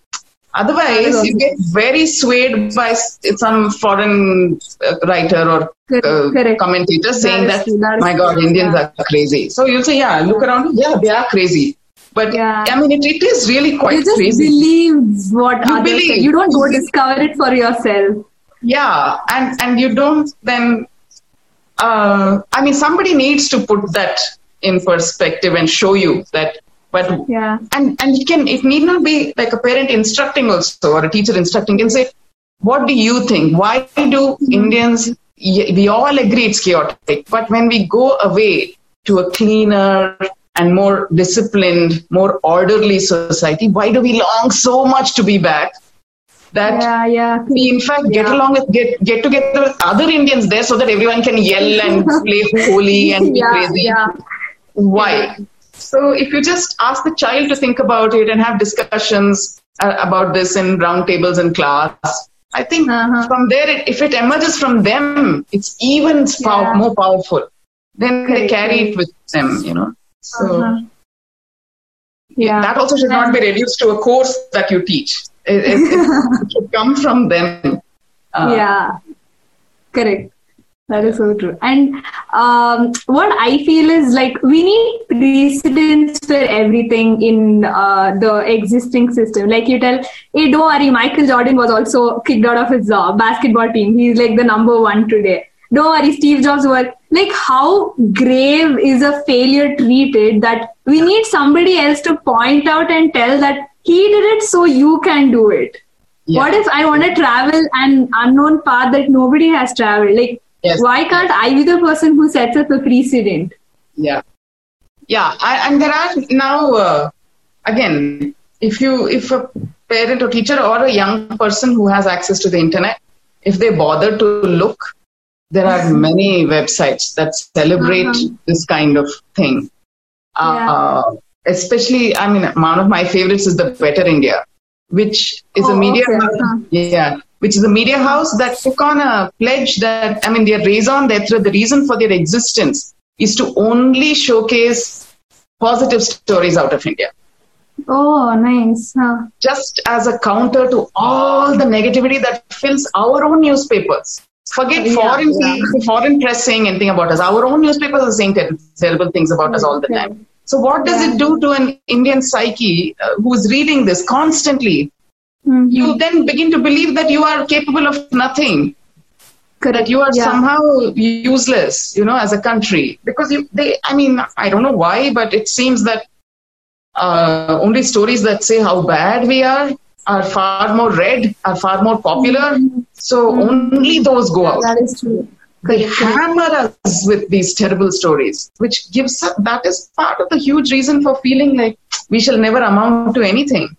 Otherwise, you get very swayed by some foreign uh, writer or uh, commentator saying that, that is my God, true, Indians yeah. are crazy. So you'll say, yeah, look around, yeah, they are crazy. But Yeah. I mean, it, it is really quite You just crazy. believe what You others believe. say. You don't go discover it for yourself. Yeah, and and you don't then. Uh, I mean, somebody needs to put that in perspective and show you that. But Yeah. and and it can it need not be like a parent instructing also or a teacher instructing. Can say, what do you think? Why do Indians? We all agree it's chaotic, but when we go away to a cleaner and more disciplined, more orderly society, why do we long so much to be back? That Yeah, yeah. we in fact get Yeah. along with get get together with other Indians there so that everyone can yell and play Holi and be crazy. yeah. Why? So if you just ask the child to think about it and have discussions uh, about this in round tables in class, I think Uh-huh. from there, it, if it emerges from them, it's even Yeah. more powerful. Then they carry it with them, you know. So Uh-huh. Yeah. that also should not be reduced to a course that you teach. It, it, it should come from them. Uh, yeah correct that is so true. And um, what i feel is like we need precedents for everything in uh, the existing system. Like you tell hey don't worry michael jordan was also kicked out of his uh, basketball team. He's like the number one today. Don't worry steve jobs was like how grave is a failure treated that we need somebody else to point out and tell that he did it so you can do it? Yeah. what if I want to travel an unknown path that nobody has traveled? Like, Yes. why can't I be the person who sets up a precedent? Yeah, yeah, I, and there are now uh, again, if you if a parent or teacher or a young person who has access to the internet, if they bother to look, there are many websites that celebrate Uh-huh. this kind of thing. Uh, Yeah. uh, especially, I mean, one of my favorites is the Better India, which is a Oh, media okay. Uh-huh. yeah, which is a media house that took on a pledge that I mean, their raison d'être, the reason for their existence, is to only showcase positive stories out of India. Oh, nice. Huh. Just as a counter to all the negativity that fills our own newspapers. Forget Yeah, foreign yeah. foreign press saying anything about us. Our own newspapers are saying ter- terrible things about us all the time. So, what does Yeah. it do to an Indian psyche uh, who is reading this constantly? Mhm. You then begin to believe that you are capable of nothing, Correct. that you are Yeah. somehow useless, you know, as a country. Because you, they, I mean, I don't know why, but it seems that uh, only stories that say how bad we are are far more read, are far more popular. So only those go out. That is true. They hammer us with these terrible stories, which gives us, that is part of the huge reason for feeling like we shall never amount to anything.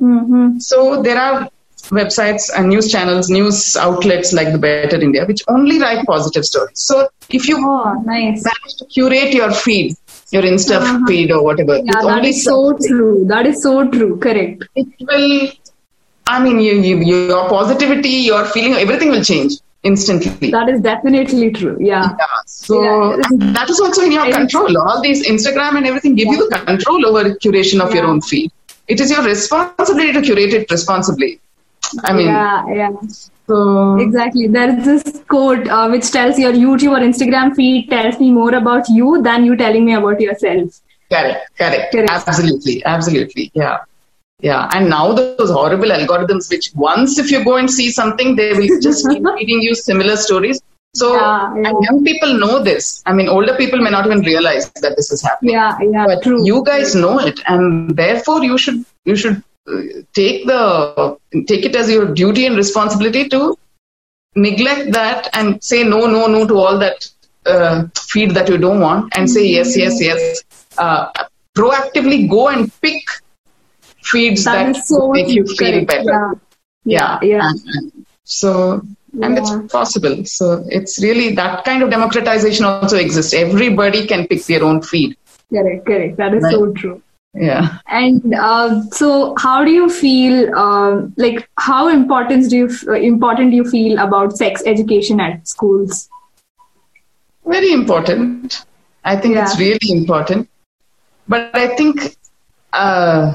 Mhm. So there are websites and news channels, news outlets like the Better India, which only write positive stories. So if you Oh, nice. manage to curate your feed, your Insta Uh-huh. feed or whatever, Yeah, that only is so true. That is so true. Correct. it will. I mean, you, you, your positivity, your feeling, everything will change instantly. That is definitely true. Yeah. Yeah. So Yeah. that is also in your control. All these Instagram and everything give you the control over curation of your own feed. It is your responsibility to curate it responsibly. I mean, yeah, yeah. So Exactly. There's this quote uh, which tells your YouTube or Instagram feed tells me more about you than you telling me about yourself. correct, correct, Correct. absolutely, absolutely, yeah. Yeah, and now those horrible algorithms, which once if you go and see something, they will just keep feeding you similar stories. So, Yeah, yeah. and young people know this. I mean, older people may not even realize that this is happening. Yeah, yeah, but true. you guys know it, and therefore you should you should uh, take the take it as your duty and responsibility to neglect that and say no, no, no to all that uh, feed that you don't want, and say yes, yes, yes. Uh, proactively go and pick feeds that, that so make you feel better. Yeah, yeah, yeah. And- and so and Yeah. it's possible. So it's really that kind of democratization also exists. Everybody can pick their own feed. Correct, correct. That is Right. so true. Yeah. And uh, so, how do you feel? Uh, like, how important do you f- uh, important do you feel about sex education at schools? Very important. I think it's really important. But I think uh,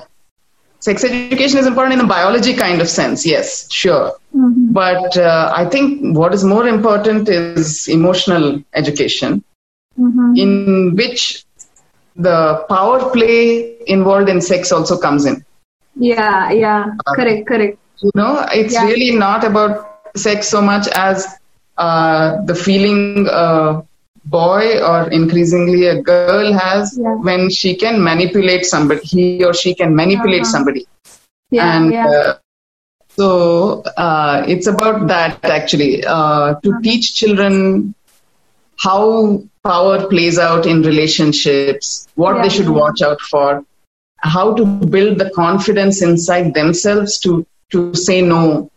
sex education is important in the biology kind of sense. Yes, sure. Mm-hmm. But uh, I think what is more important is emotional education, Mm-hmm. in which the power play involved in sex also comes in. Yeah, yeah. correct, correct. you know it's Yeah. really not about sex so much as uh, the feeling a boy or increasingly a girl has Yeah. when she can manipulate somebody he or she can manipulate Uh-huh. somebody Yeah, and yeah. uh, so uh, it's about that actually uh, to Uh-huh. teach children how power plays out in relationships what they should watch out for how to build the confidence inside themselves to to say no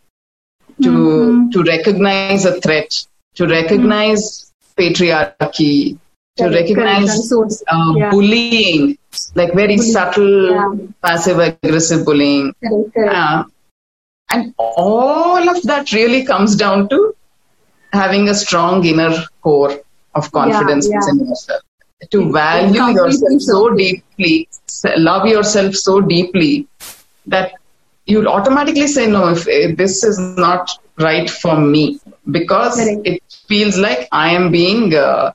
to Mhm. to recognize a threat to recognize patriarchy to recognize. Uh, yeah. bullying like very Bullying, subtle yeah. passive aggressive bullying correct, correct. uh, and all of that really comes down to having a strong inner core of confidence yeah. in yourself. To value yourself so so. deeply, love yourself so deeply that you'll automatically say, no, if, if this is not right for me, because Correct. it feels like I am being uh,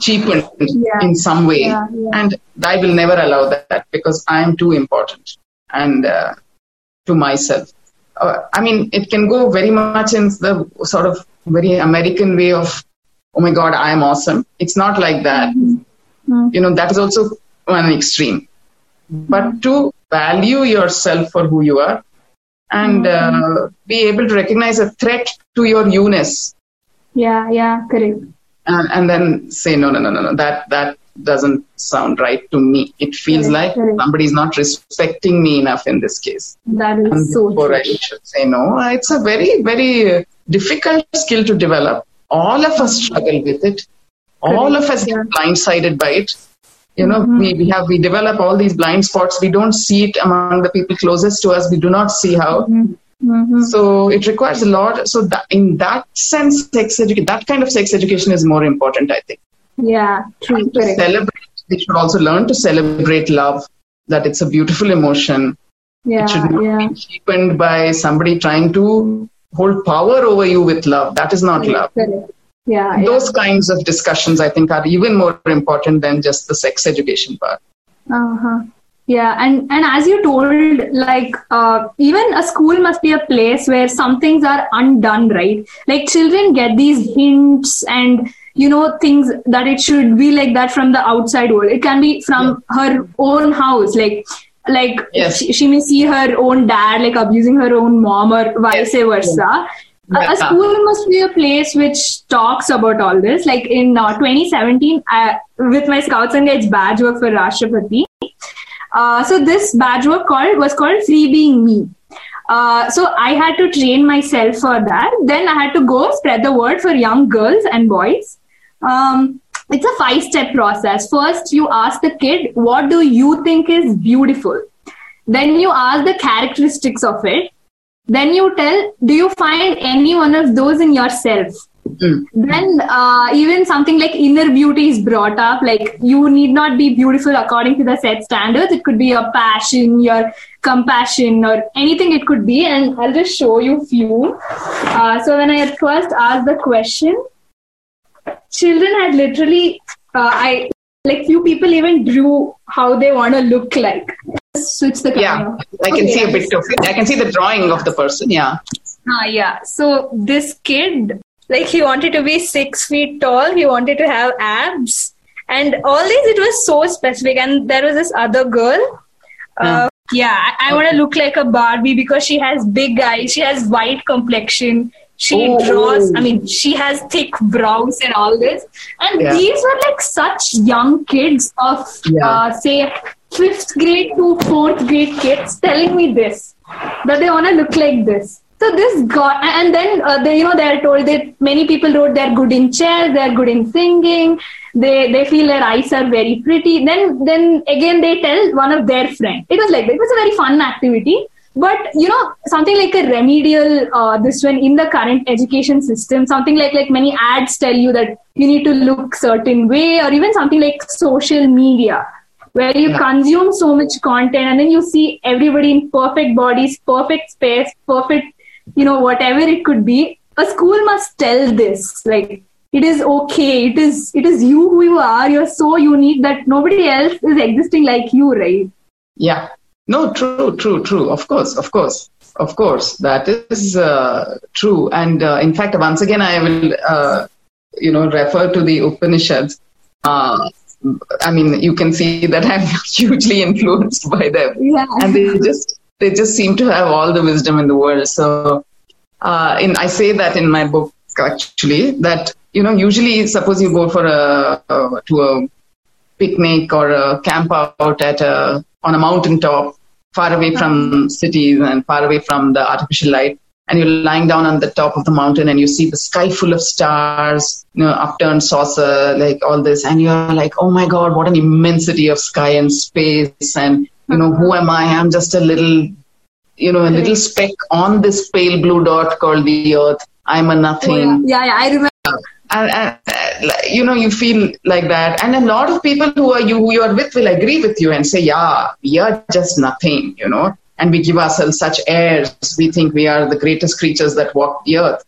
cheapened Yeah. in some way. Yeah, yeah. And I will never allow that because I am too important and uh, to myself. Uh, I mean, it can go very much in the sort of very American way of, oh my God, I am awesome. It's not like that. Mhm. You know, that is also one extreme. But to value yourself for who you are and uh, be able to recognize a threat to your you-ness Yeah, yeah, correct. and, and then say no no no no no that that doesn't sound right to me it feels Correct, like correct. somebody's not respecting me enough in this case That is and so true. i should say no it's a very very difficult skill to develop all of us struggle with it all of us yeah. get blindsided by it you know Mhm. we, we have we develop all these blind spots we don't see it among the people closest to us we do not see how Mhm. Mhm. so it requires a lot so that in that sense sex education that kind of sex education is more important i think Yeah, true, to celebrate they should also learn to celebrate love that it's a beautiful emotion Yeah, it should not yeah. be cheapened by somebody trying to hold power over you with love that is not love Correct. Yeah, yeah. those kinds of discussions i think are even more important than just the sex education part Uh-huh. Yeah, and and as you told, like uh, even a school must be a place where some things are undone, right? Like children get these hints and you know things that it should be like that from the outside world. It can be from her own house, like like Yes. she, she may see her own dad like abusing her own mom or vice versa. A-. A school must be a place which talks about all this. Like in uh, 2017, I, with my Scouts and Guides badge work for Rashtrapati, uh, so this badge work called was called Free Being Me. Uh, so I had to train myself for that. Then I had to go spread the word for young girls and boys. Um, it's a five step process. First, you ask the kid, what do you think is beautiful? Then you ask the characteristics of it. Then you tell, do you find any one of those in yourself? Mm. then uh, even something like inner beauty is brought up like you need not be beautiful according to the set standards it could be your passion your compassion or anything it could be and i'll just show you few uh, so when i first asked the question children had literally uh, i like few people even drew how they want to look like switch the camera. Yeah, I can Okay, see a bit of it. I can see the drawing of the person. Yeah. Ah, yeah. So this kid, like, he wanted to be six feet tall. He wanted to have abs, and all these. It was so specific. And there was this other girl. Uh, yeah, I, I want to look like a Barbie because she has big eyes. She has white complexion. She Oh. draws. I mean, she has thick brows and all this. And Yeah. these were like such young kids of, Yeah. uh, say, fifth grade to fourth grade kids telling me this that they want to look like this. So this got, and then uh, they, you know, they are told that many people wrote they're good in chess, they're good in singing, they they feel their eyes are very pretty. Then then again they tell one of their friend. It was like it was a very fun activity. But you know something like a remedial uh, this one in the current education system, something like like many ads tell you that you need to look certain way, or even something like social media where you Yeah. consume so much content and then you see everybody in perfect bodies, perfect space, perfect, you know, whatever it could be. A school must tell this. Like, it is okay. It is, it is you who you are. You're so unique that nobody else is existing like you, right? Yeah. No, true, true, true. Of course, of course, of course. That is uh, true. And uh, in fact, once again, I will, uh, you know, refer to the Upanishads. Uh, I mean, you can see that I'm hugely influenced by them. Yeah. and they just they just seem to have all the wisdom in the world. So, uh, in I say that in my book actually that you know usually suppose you go for a uh, to a picnic or a camp out at a on a mountain top far away from cities and far away from the artificial light. And you're lying down on the top of the mountain and you see the sky full of stars you know upturned saucer like all this. And you're like oh my god what an immensity of sky and space. And you know who am i? I'm just a little you know a little speck on this pale blue dot called the earth. I'm a nothing. Oh, yeah, yeah, I remember. And, and you know you feel like that. And a lot of people who are you who you are with will agree with you and say yeah we are just nothing you know. And we give ourselves such airs. We think we are the greatest creatures that walk the earth.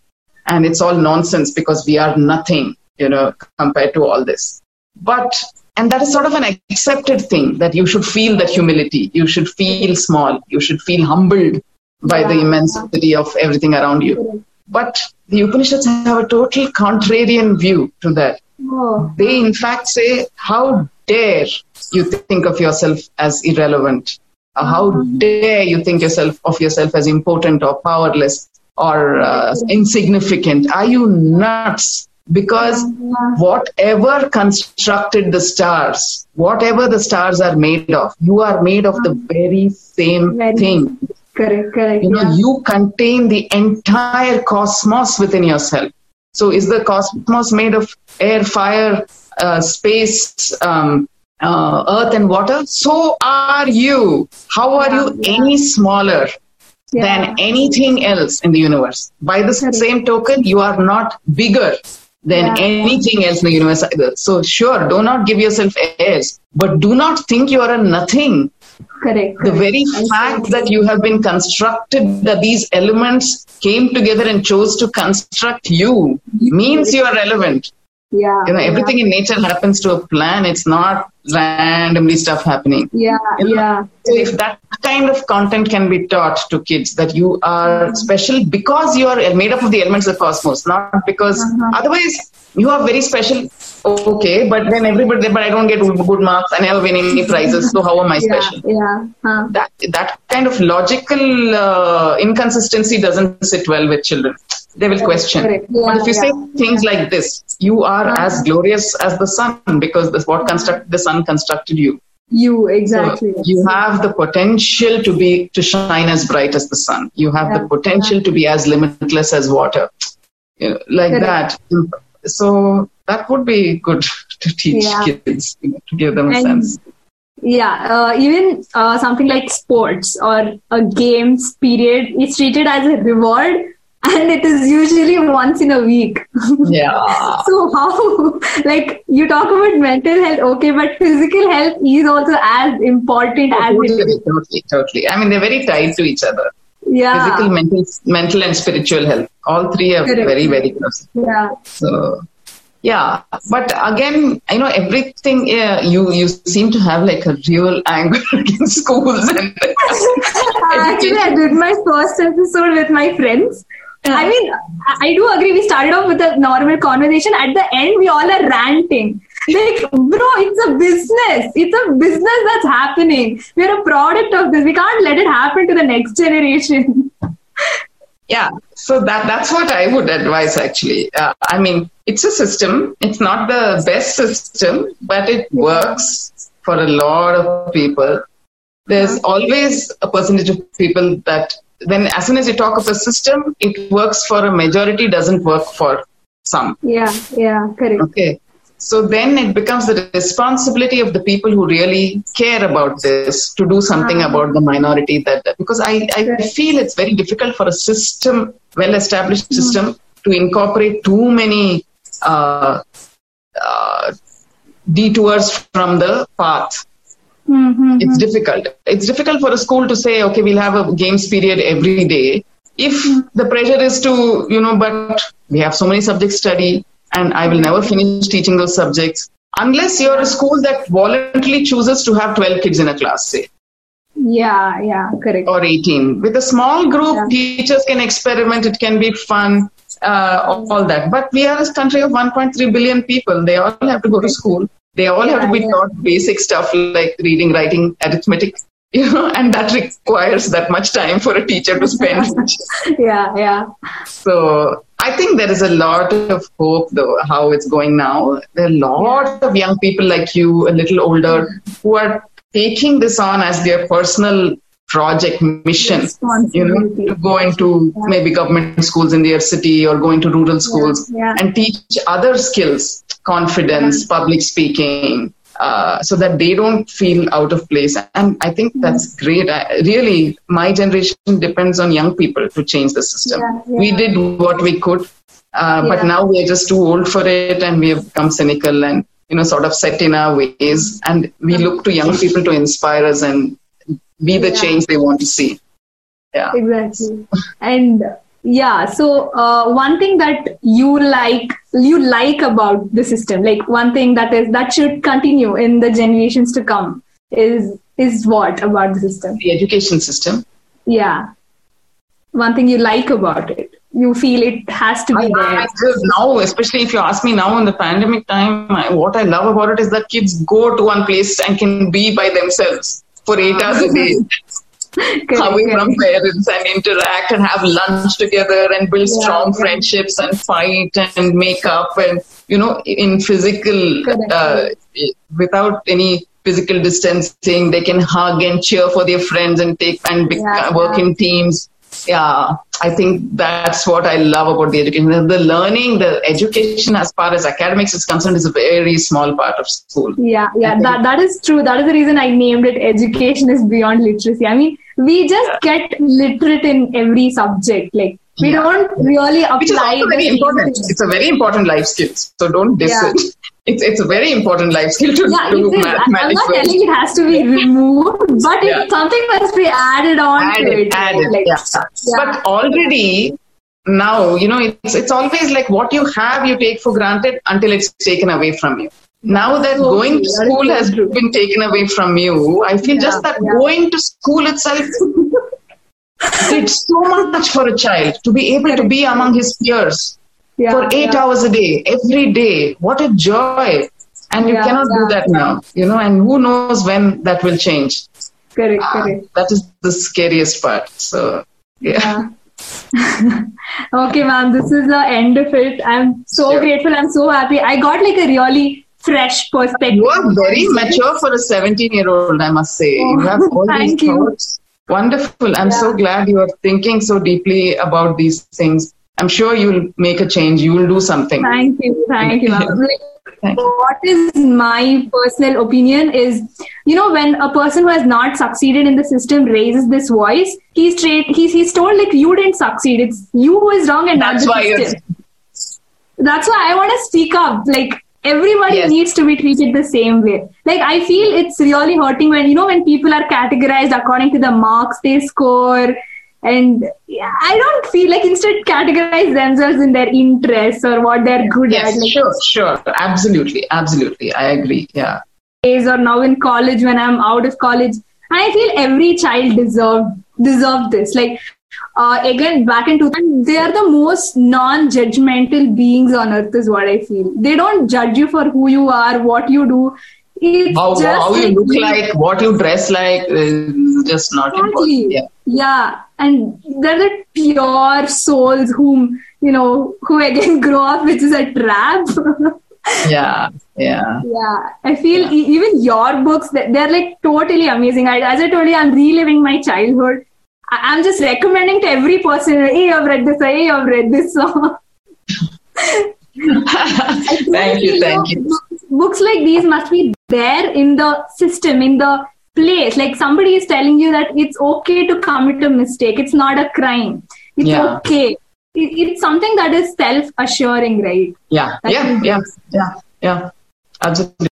And it's all nonsense because we are nothing you know compared to all this. But and that is sort of an accepted thing that you should feel that humility. You should feel small. You should feel humbled by the immensity of everything around you but the Upanishads have a total contrarian view to that. Oh, They, in fact, say, How dare you think of yourself as irrelevant? Uh, how dare you think yourself of yourself as important or powerless or uh, insignificant? Are you nuts? Because whatever constructed the stars, whatever the stars are made of, you are made of the very same thing correct, correct. you know yeah. you contain the entire cosmos within yourself. So is the cosmos made of air fire uh, space um, uh, earth and water? So are you. How are you any smaller than anything else in the universe? By the same token you are not bigger than Yeah. anything else in the universe. Either so sure do not give yourself airs but do not think you are a nothing correct. the very fact that you have been constructed, that these elements came together and chose to construct you, means you are relevant. Yeah, You know, everything in nature happens to a plan. It's not randomly stuff happening. Yeah, You know, yeah. So if that kind of content can be taught to kids, that you are special because you are made up of the elements of the cosmos, not because otherwise you are very special. Okay, but then everybody, but I don't get good marks. I never win any prizes. So how am I Yeah, special? yeah. Huh. that that kind of logical uh, inconsistency doesn't sit well with children. They will question. Correct. but if you yeah. say things like this, you are as glorious as the sun because this what constructed the sun constructed you. You So exactly. you have the potential to be to shine as bright as the sun. You have the Yeah, potential to be as limitless as water. You know, like Correct. that. So that would be good to teach Yeah. kids, you know, to give them a And- sense. Yeah, uh, even uh, something like sports or a games period is treated as a reward and it is usually once in a week. Yeah. so how, like you talk about mental health, okay, but physical health is also as important Oh, as it totally, is. totally, totally. I mean, they're very tied to each other. Yeah. Physical, mental, mental, and spiritual health. All three are Correct. very, very close. Yeah. So, yeah. But again, I know everything. Yeah, you you seem to have like a real anger against schools and Actually, I did my first episode with my friends. I mean, I do agree. We started off with a normal conversation. At the end, we all are ranting. Like, bro, it's a business. It's a business that's happening. We're a product of this. We can't let it happen to the next generation. Yeah, so that that's what I would advise actually. Uh, I mean, it's a system. It's not the best system, but it works for a lot of people. There's always a percentage of people that when as soon as you talk of a system, it works for a majority, doesn't work for some. Yeah, yeah, correct. Okay. So then it becomes the responsibility of the people who really care about this to do something Ah. about the minority that because I, I Right. feel it's very difficult for a system, well established Hmm. system, to incorporate too many uh, uh, detours from the path. Mm-hmm. It's difficult. It's difficult for a school to say, okay, we'll have a games period every day. If Hmm. the pressure is to, you know, but we have so many subjects study and I will never finish teaching those subjects unless you're a school that voluntarily chooses to have 12 kids in a class, say, Yeah, yeah, correct. or 18. With a small group, Yeah. teachers can experiment, it can be fun, uh, all all that. But we are a country of 1.3 billion people. They all have to go to school. They all have to be Yeah, yeah. taught basic stuff like reading, writing, arithmetic, you know, and that requires that much time for a teacher to spend. Yeah, yeah. so I think there is a lot of hope, though, how it's going now. There are a lot of young people like you, a little older, who are taking this on as their personal project mission you know to go into Yeah. maybe government schools in their city or going to rural schools yeah. and teach other skills confidence public speaking uh, so that they don't feel out of place. And i think that's great. I, really my generation depends on young people to change the system. Yeah, yeah. we did what we could uh, but now we're just too old for it and we have become cynical and you know sort of set in our ways. And we look to young people to inspire us and be the Yeah. change they want to see. Yeah. Exactly. And yeah so uh, one thing that you like you like about the system like one thing that is that should continue in the generations to come is is what about the system? The education system. Yeah. One thing you like about it. You feel it has to be I, there. I now, especially if you ask me now in the pandemic time, I, what I love about it is that kids go to one place and can be by themselves for eight hours a day, Correct, correct. parents and interact and have lunch together and build Yeah, strong yeah. friendships and fight and make up and, you know, in physical, uh, without any physical distancing, they can hug and cheer for their friends and take and be, Yeah, work in teams. Yeah, I think that's what I love about the education. The, learning, the education as far as academics is concerned is a very small part of school. Yeah, yeah, that that is true. That is the reason I named it education is beyond literacy. I mean, we just get literate in every subject. Like we Yeah. don't really apply Which is also very important. thing. It's a very important life skill. So don't diss Yeah. it. It's, it's a very important life skill to Yeah, do. I- I'm not well. telling it has to be removed, but Yeah. it, something must be added on to it. added, Like, yeah. But already now, you know, it's it's always like what you have, you take for granted until it's taken away from you. Now that going to school has been taken away from you, I feel just that going to school itself did so much for a child to be able to be among his peers yeah, for eight yeah. hours a day, every day. What a joy! And you Yeah, cannot do that now, you know. And who knows when that will change? Correct, correct. Ah, that is the scariest part. So yeah. Okay, ma'am. This is the end of it. I'm so grateful. I'm so happy. I got like a really fresh perspective. You are very mature for a 17 year old, I must say. Oh, you have all these thank you. Wonderful. I'm so glad you are thinking so deeply about these things. I'm sure you'll make a change. You will do something. Thank you, thank you, ma'am. Thank you. what is my personal opinion is, you know, when a person who has not succeeded in the system raises this voice, he's straight, he's, he's told like you didn't succeed. It's you who is wrong and That's not why the you're system. That's why I want to speak up. Like everybody Yes. needs to be treated the same way. Like I feel it's really hurting when you know when people are categorized according to the marks they score. And I don't feel like instead categorize themselves in their interests or what they're good Yes, at. Like sure, sure. Absolutely, absolutely. I agree. Yeah. days or now in college when I'm out of college. And I feel every child deserve deserve this. Like uh, again, back in 2000, they are the most non-judgmental beings on earth, is what I feel. They don't judge you for who you are, what you do. It's How, just how you look like, what you dress like is just not important. Exactly. Yeah. Yeah, and they're the pure souls whom you know who again grow up, which is a trap. Yeah. Yeah. Yeah, I feel e- even your books they- they're like totally amazing. I, as I told you, I'm reliving my childhood. I'm just recommending to every person, hey, I've read this, hey, I've read this. So thank you. Thank you. Books, books like these must be there in the system, in the place. Like somebody is telling you that it's okay to commit a mistake. It's not a crime. It's Yeah. okay. It, it's something that is self-assuring, right? Yeah. That Yeah. Yeah. Yeah. Yeah. Absolutely.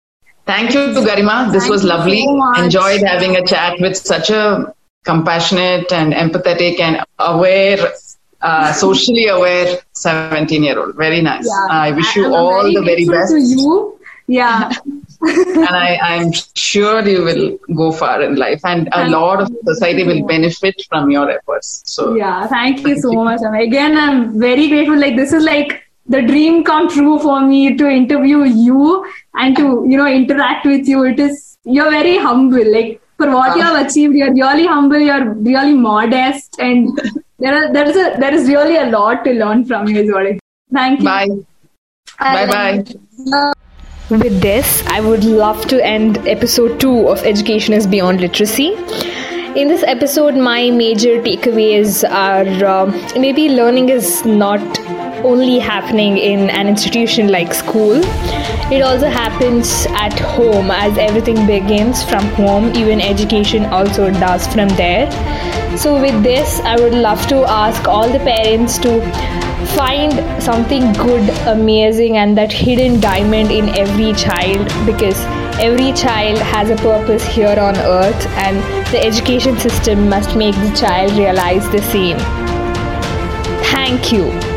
Thank you to Garima. This Thank was lovely. so. Enjoyed having a chat with such a compassionate and empathetic and aware, uh, socially aware 17 year old. Very nice. Yeah. I wish you I'm all the very best. To you. Yeah. and I, I'm sure you will go far in life, and a Thank lot of society will benefit from your efforts. So, Yeah, thank you so much. Amma. Again, I'm very grateful. Like this is like the dream come true for me to interview you and to you know interact with you. It is you're very humble. Like for what you have achieved, you're really humble. You're really modest, and there are there is a there is really a lot to learn from you. Is what I thank you. bye. Bye bye. With this, I would love to end episode 2 of Education is Beyond Literacy. In this episode, my major takeaways are uh, maybe learning is not only happening in an institution like school, it also happens at home as everything begins from home, even education also does from there. So, with this, I would love to ask all the parents to find something good, amazing, and that hidden diamond in every child because every child has a purpose here on earth, and the education system must make the child realize the same. Thank you.